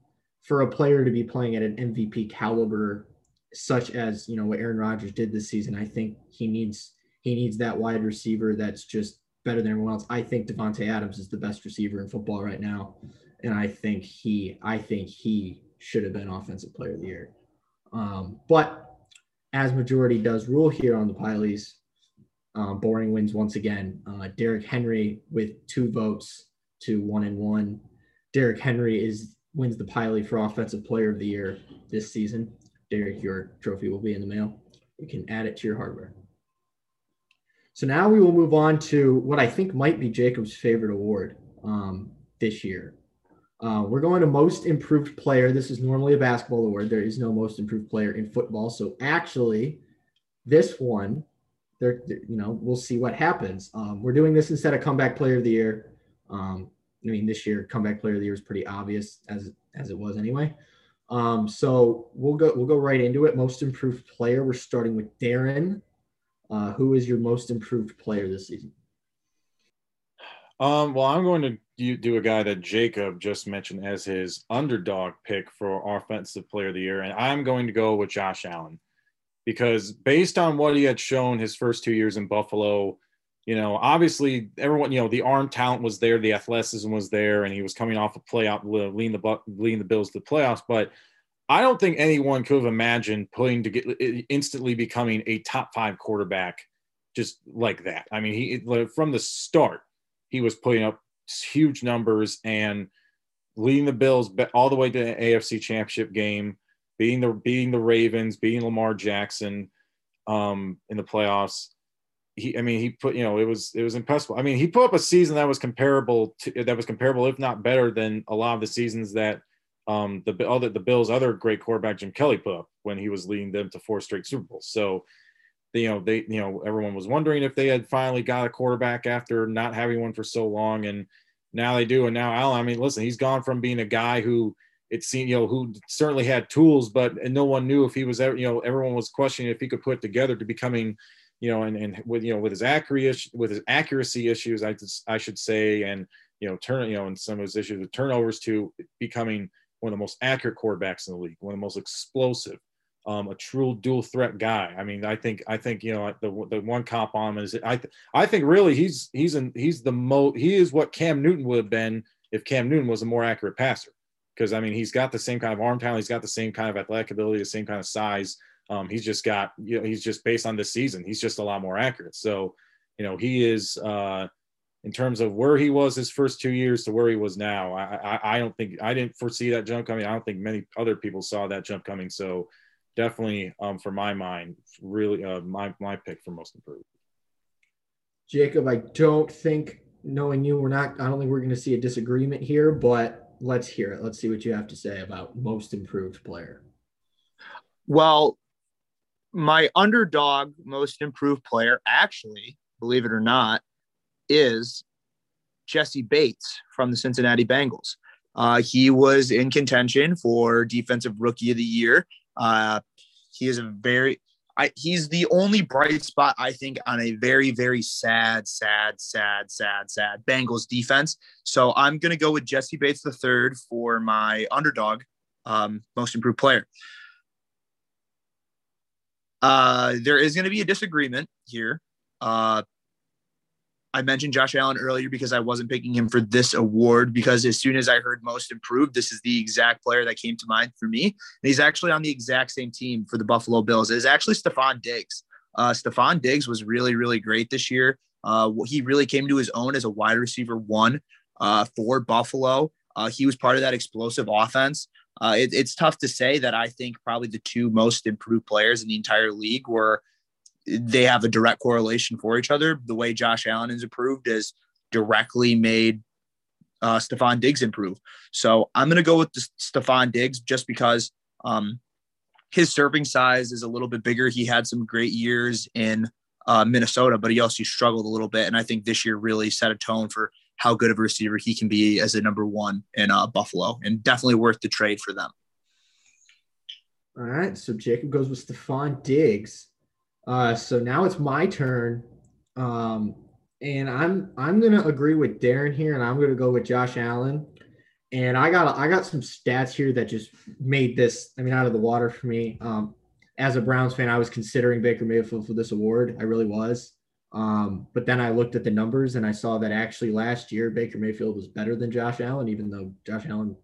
for a player to be playing at an MVP caliber, such as you know what Aaron Rodgers did this season, I think he needs he needs that wide receiver that's just better than everyone else. I think Davante Adams is the best receiver in football right now, and I think he I think he should have been offensive player of the year. Um, but as majority does rule here on the Pylies, uh, boring wins once again. Uh, Derrick Henry with two votes to one and one. Derrick Henry is wins the Pylie for Offensive Player of the Year this season. Derrick, your trophy will be in the mail. You can add it to your hardware. So now we will move on to what I think might be Jacob's favorite award um, this year. Uh, we're going to most improved player. This is normally a basketball award. There is no most improved player in football. So actually, this one, there, you know, we'll see what happens. Um, we're doing this instead of comeback player of the year. Um, I mean, this year comeback player of the year is pretty obvious as as it was anyway. Um, so we'll go we'll go right into it. Most improved player. We're starting with Darin. Uh, who is your most improved player this season? Um, well, I'm going to do, do a guy that Jacob just mentioned as his underdog pick for offensive player of the year, and I'm going to go with Josh Allen because based on what he had shown his first two years in Buffalo, you know, obviously everyone, you know, the arm talent was there, the athleticism was there, and he was coming off a playoff, leading the leading the Bills to the playoffs. But I don't think anyone could have imagined putting to get instantly becoming a top five quarterback just like that. I mean, he from the start he was putting up huge numbers and leading the Bills all the way to the AFC Championship game, beating the beating the Ravens, beating Lamar Jackson um, in the playoffs he, I mean, he put, you know, it was, it was impossible. I mean, he put up a season that was comparable to, that was comparable, if not better than a lot of the seasons that um, the other the Bills' other great quarterback Jim Kelly put up when he was leading them to four straight Super Bowls. So, you know, they you know everyone was wondering if they had finally got a quarterback after not having one for so long, and now they do. And now Allen, I mean, listen, he's gone from being a guy who it seemed you know who certainly had tools, but and no one knew if he was ever you know everyone was questioning if he could put together to becoming you know, and, and with you know with his accuracy with his accuracy issues, I I should say, and you know turn you know and some of his issues with turnovers to becoming one of the most accurate quarterbacks in the league, one of the most explosive, um, a true dual threat guy. I mean, I think I think you know the the one cop on him is I th- I think really he's he's in he's the most he is what Cam Newton would have been if Cam Newton was a more accurate passer because I mean he's got the same kind of arm talent, he's got the same kind of athletic ability, the same kind of size. Um, he's just got you know he's just based on this season, he's just a lot more accurate. So you know he is. Uh, in terms of where he was his first two years to where he was now. I, I, I don't think I didn't foresee that jump coming. I don't think many other people saw that jump coming. So definitely, um, for my mind, really uh, my my pick for most improved. Jacob, I don't think knowing you, we're not. I don't think we're going to see a disagreement here, but let's hear it. Let's see what you have to say about most improved player. Well, my underdog most improved player, actually, believe it or not, is Jessie Bates from the Cincinnati Bengals. Uh, he was in contention for Defensive Rookie of the Year. Uh, he is a very, I, he's the only bright spot, I think, on a very, very sad, sad, sad, sad, sad Bengals defense. So I'm going to go with Jessie Bates the third for my underdog, um, most improved player. Uh, there is going to be a disagreement here. Uh, I mentioned Josh Allen earlier because I wasn't picking him for this award because as soon as I heard most improved, this is the exact player that came to mind for me. And he's actually on the exact same team for the Buffalo Bills. It is actually Stefon Diggs. Uh, Stefon Diggs was really, really great this year. Uh, he really came to his own as a wide receiver one uh, for Buffalo. Uh, he was part of that explosive offense. Uh, it, it's tough to say that I think probably the two most improved players in the entire league were they have a direct correlation for each other. The way Josh Allen is improved is directly made uh, Stefon Diggs improve. So I'm going to go with the Stefon Diggs just because um, his serving size is a little bit bigger. He had some great years in uh, Minnesota, but he also struggled a little bit. And I think this year really set a tone for how good of a receiver he can be as a number one in uh, Buffalo and definitely worth the trade for them. All right. So Jacob goes with Stefon Diggs. Uh, so now it's my turn. Um, and I'm I'm gonna agree with Darin here, and I'm gonna go with Josh Allen. And I got I got some stats here that just made this I mean out of the water for me. Um, as a Browns fan, I was considering Baker Mayfield for this award. I really was. Um, but then I looked at the numbers and I saw that actually last year Baker Mayfield was better than Josh Allen, even though Josh Allen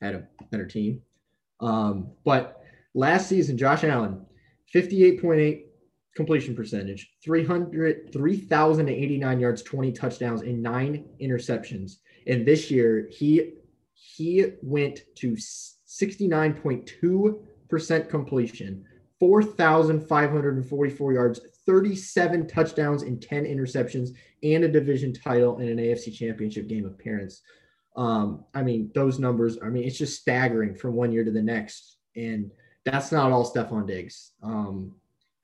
had a better team. Um, but last season, Josh Allen, 58.8 completion percentage, 300, 3,089 yards, 20 touchdowns, and nine interceptions. And this year, he he went to 69.2% completion, 4,544 yards, 37 touchdowns, and 10 interceptions, and a division title in an AFC championship game appearance. Um, I mean, those numbers, I mean, it's just staggering from one year to the next. And that's not all Stefon Diggs. Um,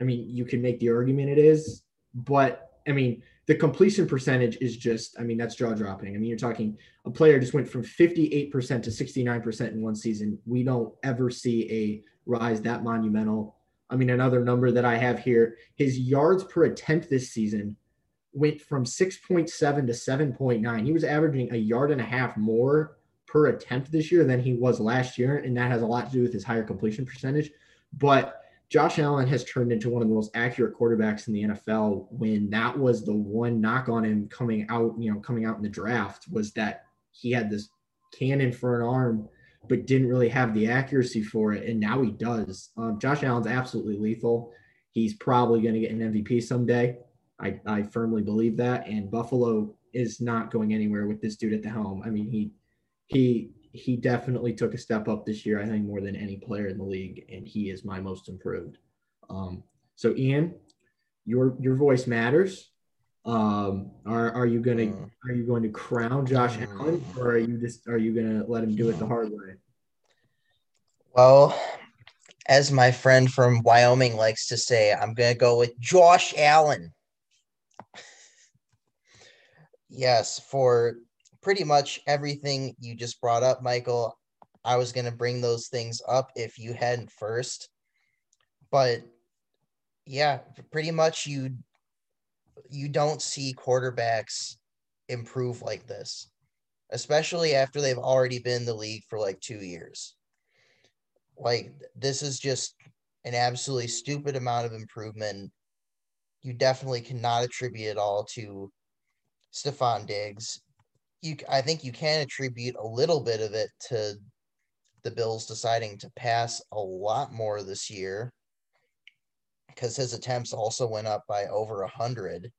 I mean, you can make the argument it is, but I mean, the completion percentage is just, I mean, that's jaw dropping. I mean, you're talking a player just went from 58% to 69% in one season. We don't ever see a rise that monumental. I mean, another number that I have here, his yards per attempt this season went from 6.7 to 7.9. He was averaging a yard and a half more per attempt this year than he was last year. And that has a lot to do with his higher completion percentage. But Josh Allen has turned into one of the most accurate quarterbacks in the NFL when that was the one knock on him coming out, you know, coming out in the draft was that he had this cannon for an arm, but didn't really have the accuracy for it. And now he does. Um, Josh Allen's absolutely lethal. He's probably going to get an MVP someday. I, I firmly believe that. And Buffalo is not going anywhere with this dude at the helm. I mean, he, he, he definitely took a step up this year, I think, more than any player in the league, and he is my most improved. Um, so, Ian, your your voice matters. Um, are are you gonna uh, are you going to crown Josh uh, Allen, or are you just are you gonna let him do it the hard way? Well, as my friend from Wyoming likes to say, I'm going to go with Josh Allen. yes, for pretty much everything you just brought up, Michael. I was going to bring those things up if you hadn't first. But yeah, pretty much you you don't see quarterbacks improve like this, especially after they've already been in the league for like 2 years. Like this is just an absolutely stupid amount of improvement. You definitely cannot attribute it all to Stefon Diggs. You, I think you can attribute a little bit of it to the Bills deciding to pass a lot more this year because his attempts also went up by over a hundred.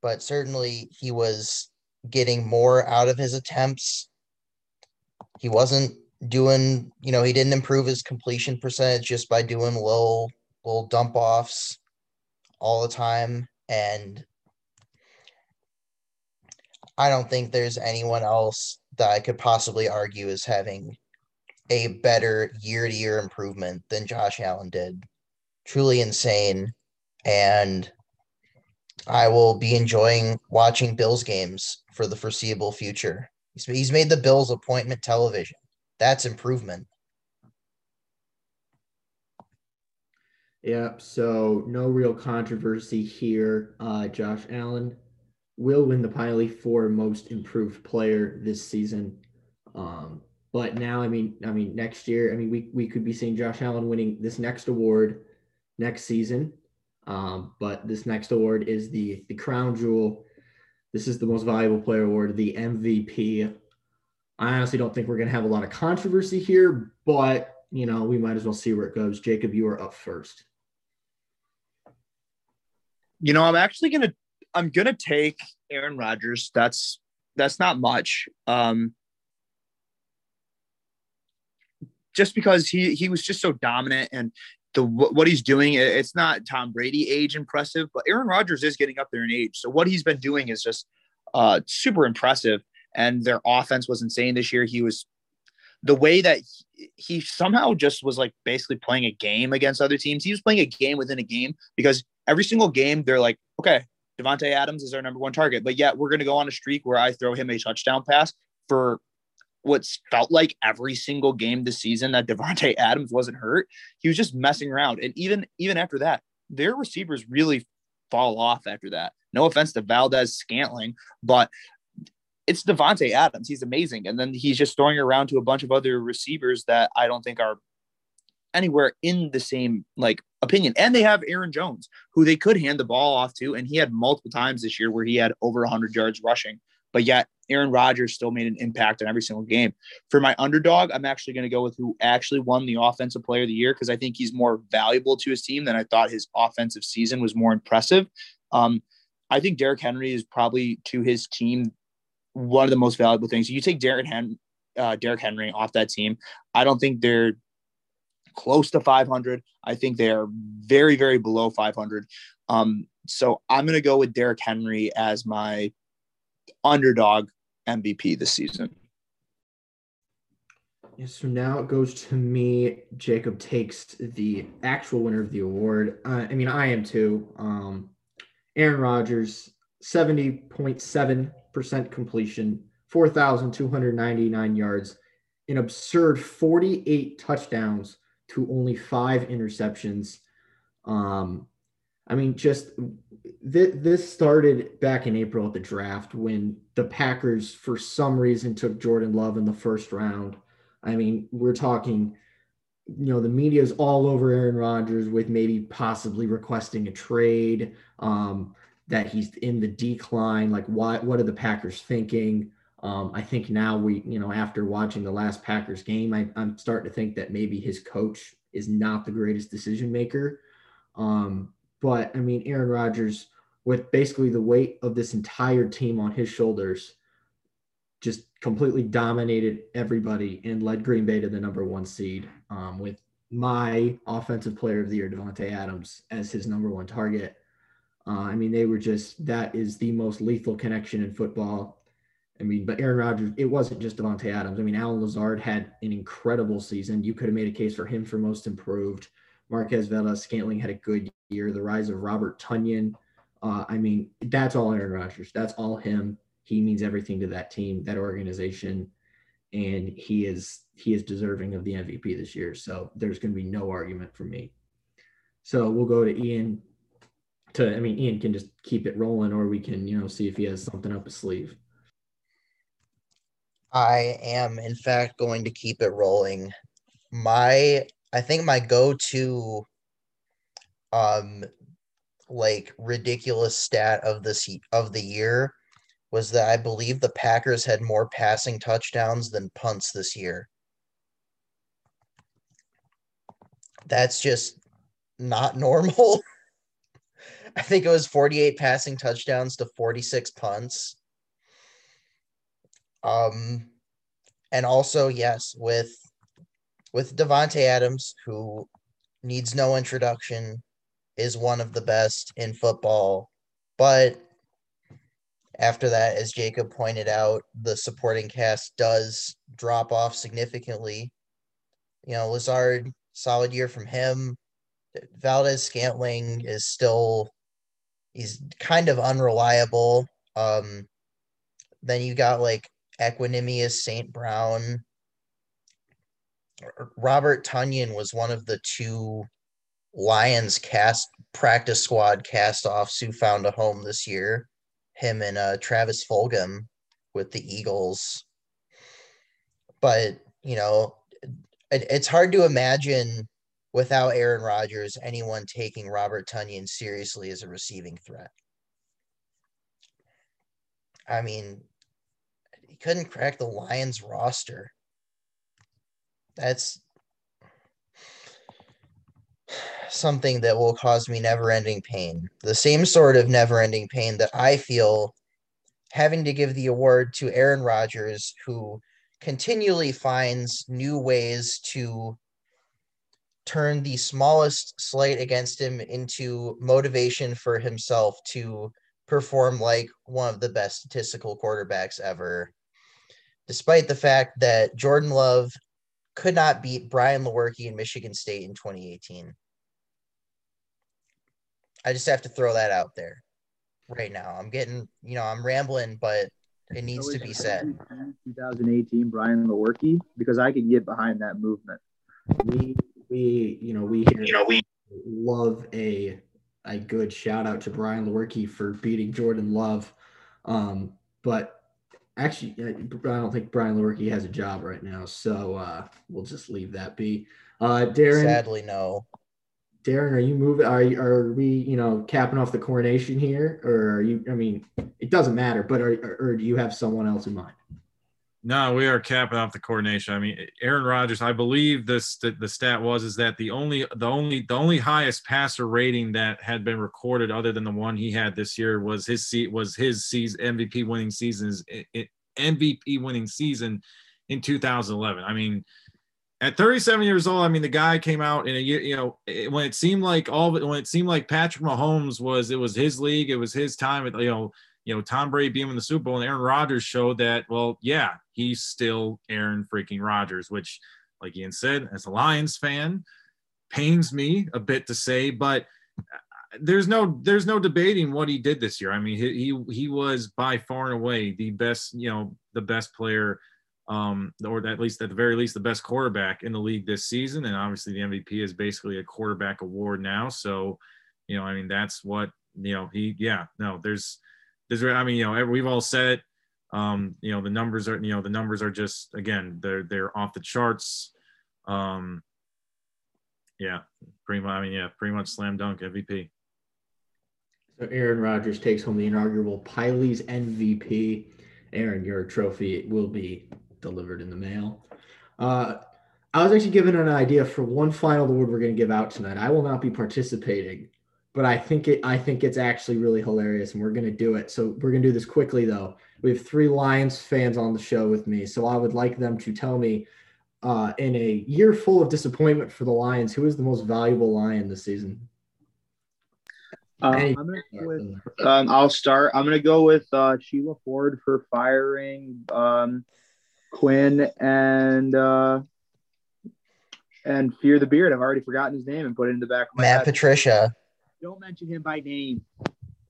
But certainly he was getting more out of his attempts. He wasn't doing, you know, he didn't improve his completion percentage just by doing little little dump offs all the time. And I don't think there's anyone else that I could possibly argue as having a better year to year improvement than Josh Allen did. Truly insane. And I will be enjoying watching Bills games for the foreseeable future. He's made the Bills appointment television. That's improvement. Yeah, so no real controversy here. Uh, Josh Allen will win the Pylie for most improved player this season. Um, but now, I mean, I mean, next year, I mean, we we could be seeing Josh Allen winning this next award next season. Um, but this next award is the the crown jewel. This is the most valuable player award, the MVP. I honestly don't think we're going to have a lot of controversy here, but you know, we might as well see where it goes. Jacob, you are up first. You know, I'm actually going to I'm to take Aaron Rodgers. That's that's not much. Um just because he he was just so dominant and the what he's doing it's not Tom Brady age impressive, but Aaron Rodgers is getting up there in age. So what he's been doing is just uh super impressive and their offense was insane this year. He was the way that he, he, somehow just was like basically playing a game against other teams. He was playing a game within a game because every single game they're like, okay, Davante Adams is our number one target, but yet we're going to go on a streak where I throw him a touchdown pass for what's felt like every single game this season that Davante Adams wasn't hurt. He was just messing around, and even even after that, their receivers really fall off after that. No offense to Valdes Scantling, but it's Davante Adams. He's amazing. And then he's just throwing around to a bunch of other receivers that I don't think are anywhere in the same like opinion. And they have Aaron Jones, who they could hand the ball off to. And he had multiple times this year where he had over 100 yards rushing. But yet Aaron Rodgers still made an impact in every single game. For my underdog, I'm actually going to go with who actually won the offensive player of the year because I think he's more valuable to his team than I thought his offensive season was more impressive. Um, I think Derrick Henry is probably to his team one of the most valuable things. You take Derrick, Hen- uh, Henry off that team. I don't think they're close to 500. I think they are very, very below 500. Um, so I'm going to go with Derrick Henry as my underdog MVP this season. Yeah, so now it goes to me. Jacob takes the actual winner of the award. Uh, I mean, I am too. Um, Aaron Rodgers, 70.7 percent completion, 4,299 yards, an absurd 48 touchdowns to only five interceptions. Um, I mean, just th- this started back in April at the draft when the Packers, for some reason, took Jordan Love in the first round. I mean, we're talking, you know, the media is all over Aaron Rodgers with maybe possibly requesting a trade. Um, that he's in the decline. Like, why? What are the Packers thinking? Um, I think now we, you know, after watching the last Packers game, I, am starting to think that maybe his coach is not the greatest decision maker. Um, but I mean, Aaron Rodgers, with basically the weight of this entire team on his shoulders, just completely dominated everybody and led Green Bay to the number one seed um, with my offensive player of the year, Davante Adams, as his number one target. Uh, I mean, they were just that is the most lethal connection in football. I mean, but Aaron Rodgers, it wasn't just Davante Adams. I mean, Allen Lazard had an incredible season. You could have made a case for him for most improved. Marquez Valdes-Scantling had a good year. The rise of Robert Tonyan. Uh, I mean, that's all Aaron Rodgers. That's all him. He means everything to that team, that organization, and he is he is deserving of the MVP this year. So there's going to be no argument for me. So we'll go to Ian. To I mean, Ian can just keep it rolling, or we can you know see if he has something up his sleeve. I am, in fact, going to keep it rolling. My, I think my go-to, um, like ridiculous stat of this of the year was that I believe the Packers had more passing touchdowns than punts this year. That's just not normal. I think it was 48 passing touchdowns to 46 punts. Um, and also yes, with with Davante Adams, who needs no introduction, is one of the best in football. But after that, as Jacob pointed out, the supporting cast does drop off significantly. You know, Lazard, solid year from him. Valdes Scantling is still he's kind of unreliable. Um, then you got like Equanimeous St. Brown. Robert Tonyan was one of the two Lions cast practice squad cast offs who found a home this year. Him and uh, Travis Fulgham with the Eagles. But, you know, it, it's hard to imagine without Aaron Rodgers anyone taking Robert Tonyan seriously as a receiving threat. I mean, he couldn't crack the Lions roster. That's something that will cause me never ending pain. The same sort of never ending pain that I feel having to give the award to Aaron Rodgers, who continually finds new ways to turn the smallest slight against him into motivation for himself to perform like one of the best statistical quarterbacks ever despite the fact that Jordan Love could not beat Brian Lewerke in Michigan State in 2018. I just have to throw that out there right now. I'm getting, you know, I'm rambling, but it needs to be said. 2018 Brian Lewerke because I could get behind that movement. We we you know we you know we love a a good shout out to Brian Lewerke for beating Jordan Love, um, but Actually, I don't think Brian Lewerke has a job right now, so uh, we'll just leave that be. Uh, Darin, sadly, no. Darin, are you moving? Are are we, you know, capping off the coronation here, or are you? I mean, it doesn't matter, but are or do you have someone else in mind? No, we are capping off the coordination. I mean, Aaron Rodgers. I believe this the, the stat was is that the only the only the only highest passer rating that had been recorded, other than the one he had this year, was his seat was his season MVP winning seasons MVP winning season in 2011. I mean, at 37 years old, I mean, the guy came out in a year, you know, eh, when it seemed like all when it seemed like Patrick Mahomes was it was his league, it was his time. You know you know, Tom Brady being in the Super Bowl and Aaron Rodgers showed that, well, yeah, he's still Aaron freaking Rodgers, which, like Ian said, as a Lions fan, pains me a bit to say, but there's no there's no debating what he did this year. I mean, he he, he was by far and away the best, you know, the best player, um, or at least at the very least the best quarterback in the league this season. And obviously the MVP is basically a quarterback award now. So, you know, I mean, that's what you know. He yeah, no, there's there's I mean, you know, we've all said it. Um, you know, the numbers are, you know, the numbers are just again, they're they're off the charts. Um, yeah, pretty much. I mean, yeah, pretty much slam dunk MVP. So Aaron Rodgers takes home the inaugural Pylie's MVP. Aaron, your trophy will be delivered in the mail. Uh, I was actually given an idea for one final award we're going to give out tonight. I will not be participating, but I think it I think it's actually really hilarious and we're going to do it. So we're going to do this quickly though. We have three Lions fans on the show with me. So I would like them to tell me uh, in a year full of disappointment for the Lions, who is the most valuable Lion this season? Um, Any- I'm gonna go with, um, I'll start. I'm gonna go with uh, Sheila Ford for firing um, Quinn and uh, and Fear the Beard. I've already forgotten his name and put it in the back of my Matt head. Patricia, Don't mention him by name.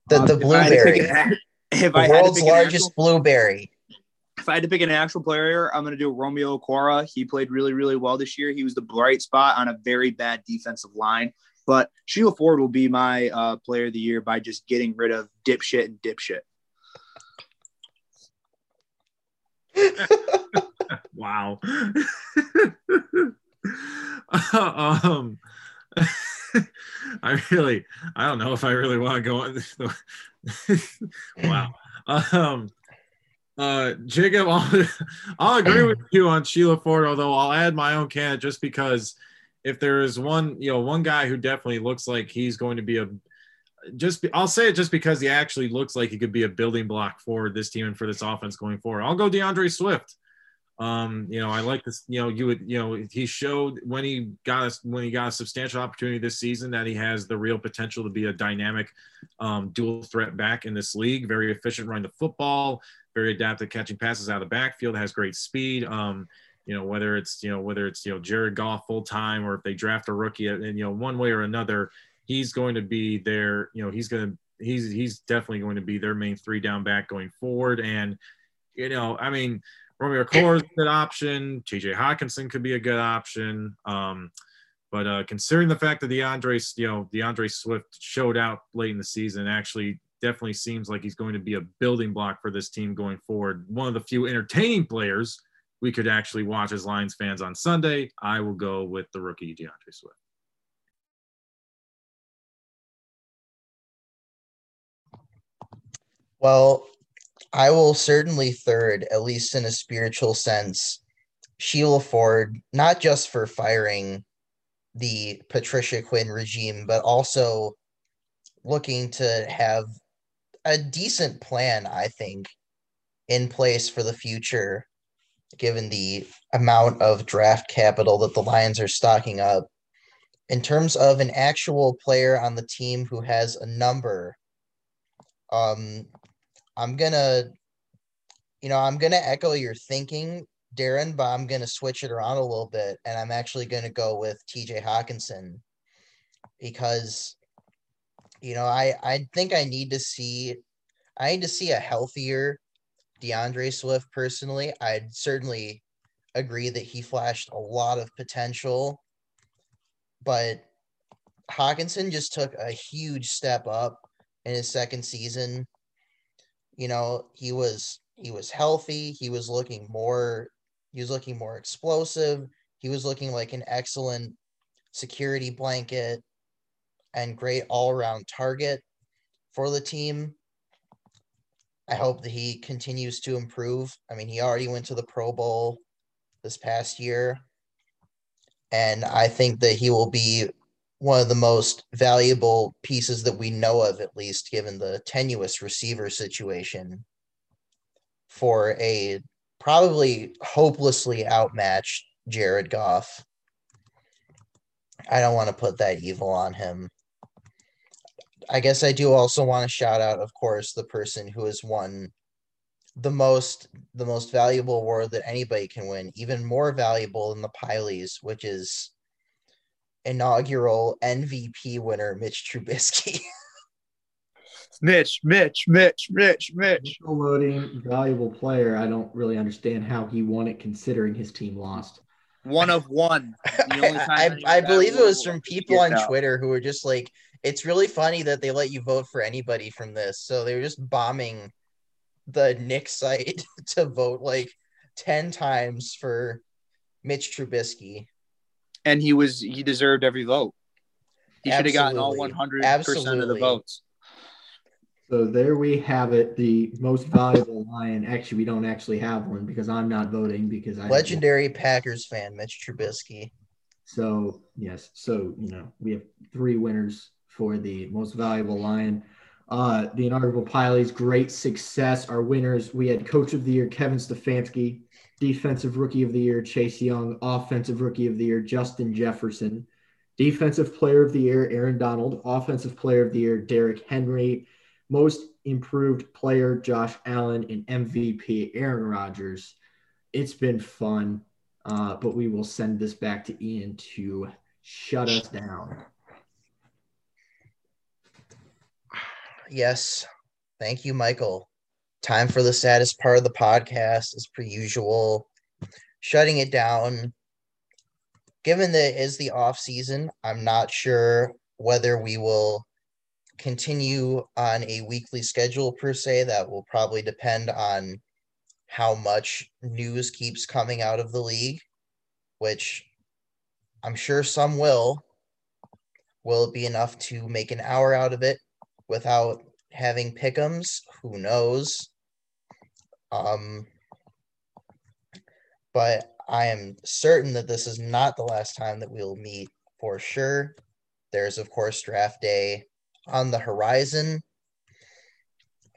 the, Um, the if I had to pick blueberry, an If the I had to world's pick an largest actual- blueberry. if I had to pick an actual player, I'm going to do Romeo Okwara. He played really, really well this year. He was the bright spot on a very bad defensive line. But Sheila Ford will be my uh, player of the year by just getting rid of dipshit and dipshit. Wow. um, I really, I don't know if I really want to go on. This. wow. Um, uh, Jacob, I'll, I'll agree with you on Sheila Ford, although I'll add my own candidate just because if there is one, you know, one guy who definitely looks like he's going to be a just I'll say it just because he actually looks like he could be a building block for this team and for this offense going forward. I'll go D'Andre Swift. Um, you know, I like this. You know, you would, you know, he showed when he got us when he got a substantial opportunity this season that he has the real potential to be a dynamic um, dual threat back in this league. Very efficient running the football, very adaptive catching passes out of the backfield, has great speed. Um, you know, whether it's you know whether it's you know Jared Goff full time or if they draft a rookie, and you know one way or another, he's going to be there. You know, he's going to he's he's definitely going to be their main three down back going forward. And you know, I mean. Romeo Okwara is a good option. TJ Hockenson could be a good option. Um, but uh, considering the fact that D'Andre, you know, D'Andre Swift showed out late in the season, actually definitely seems like he's going to be a building block for this team going forward. One of the few entertaining players we could actually watch as Lions fans on Sunday. I will go with the rookie D'Andre Swift. Well, I will certainly third, at least in a spiritual sense, Sheila Ford, not just for firing the Patricia Quinn regime, but also looking to have a decent plan, I think, in place for the future, given the amount of draft capital that the Lions are stocking up. In terms of an actual player on the team who has a number, um, I'm gonna, you know, I'm gonna echo your thinking, Darin, but I'm gonna switch it around a little bit, and I'm actually gonna go with T.J. Hockenson because, you know, I I think I need to see, I need to see a healthier D'Andre Swift. Personally, I'd certainly agree that he flashed a lot of potential, but Hockenson just took a huge step up in his second season you know he was he was healthy. He was looking more he was looking more explosive. He was looking like an excellent security blanket and great all-around target for the team. I hope that he continues to improve. I mean he already went to the pro bowl this past year. And i think that he will be one of the most valuable pieces that we know of, at least given the tenuous receiver situation for a probably hopelessly outmatched Jared Goff. I don't want to put that evil on him. I guess I do also want to shout out, of course, the person who has won the most the most valuable award that anybody can win, even more valuable than the Pylies, which is inaugural MVP winner Mitch Trubisky. Mitch, Mitch, Mitch, Mitch, Mitch. Loading valuable player. I don't really understand how he won it considering his team lost. One of one. The only time I, I believe it was from people on Out. Twitter who were just like, it's really funny that they let you vote for anybody from this. So they were just bombing the Nick site to vote like 10 times for Mitch Trubisky. And he was he deserved every vote. He should have gotten all 100 percent of the votes. So there we have it. The most valuable lion. Actually, we don't actually have one because I'm not voting because I Legendary Packers fan, Mitch Trubisky. So yes, so you know we have three winners for the most valuable lion. Uh, the inaugural Pylies, great success. Our winners, we had Coach of the Year Kevin Stefanski, Defensive Rookie of the Year Chase Young, Offensive Rookie of the Year Justin Jefferson, Defensive Player of the Year, Aaron Donald. Offensive Player of the Year, Derrick Henry. Most Improved Player, Josh Allen. And MVP, Aaron Rodgers. It's been fun, uh, but we will send this back to Ian to shut us down. Yes. Thank you, Michael. Time for the saddest part of the podcast, as per usual. Shutting it down. Given that it is the off season, I'm not sure whether we will continue on a weekly schedule per se. That will probably depend on how much news keeps coming out of the league, which I'm sure some will. Will it be enough to make an hour out of it without having pickums? Who knows? Um, but I am certain that this is not the last time that we'll meet for sure. There's, of course, draft day on the horizon,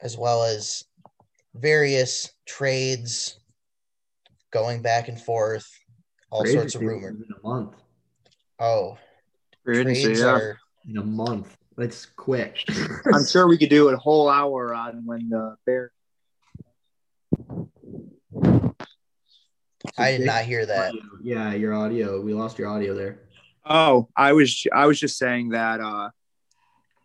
as well as various trades going back and forth, all Trades sorts of rumors. In a month. Oh, Free agency, trades yeah. are In a month. That's quick. I'm sure we could do a whole hour on when the Bears. I did not hear that. Audio. Yeah, your audio. We lost your audio there. Oh, I was I was just saying that uh,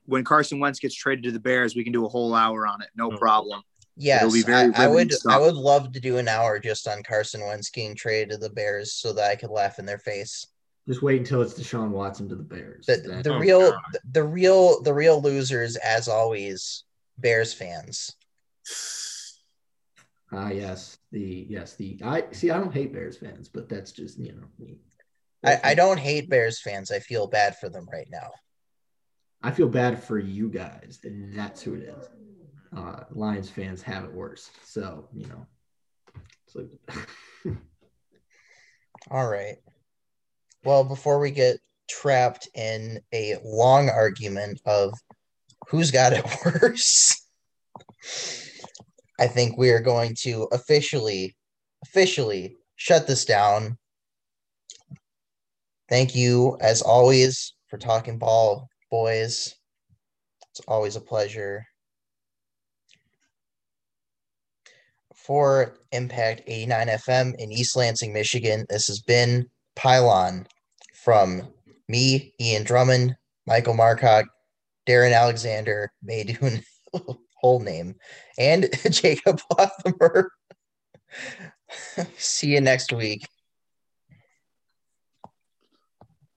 when Carson Wentz gets traded to the Bears, we can do a whole hour on it, no Oh. problem. Yes, be very I, I would. riveting I would love to do an hour just on Carson Wentz getting traded to the Bears, so that I could laugh in their face. Just wait until it's Deshaun Watson to the Bears. The, Then- the Oh, real, God. the, the real, the real losers, as always, Bears fans. Ah, yes. The yes, the I see. I don't hate Bears fans, but that's just you know me. I, I don't hate Bears fans. I feel bad for them right now. I feel bad for you guys, and that's who it is. Uh, Lions fans have it worse, so you know. So All right. Well, before we get trapped in a long argument of who's got it worse, I think we are going to officially, officially shut this down. Thank you, as always, for talking ball, boys. It's always a pleasure. For Impact 89 FM in East Lansing, Michigan, this has been Pylon from me, Ian Drummond, Michael Markoch, Darin Alexander, Baydoun, whole name, and Jacob Lothamer. See you next week.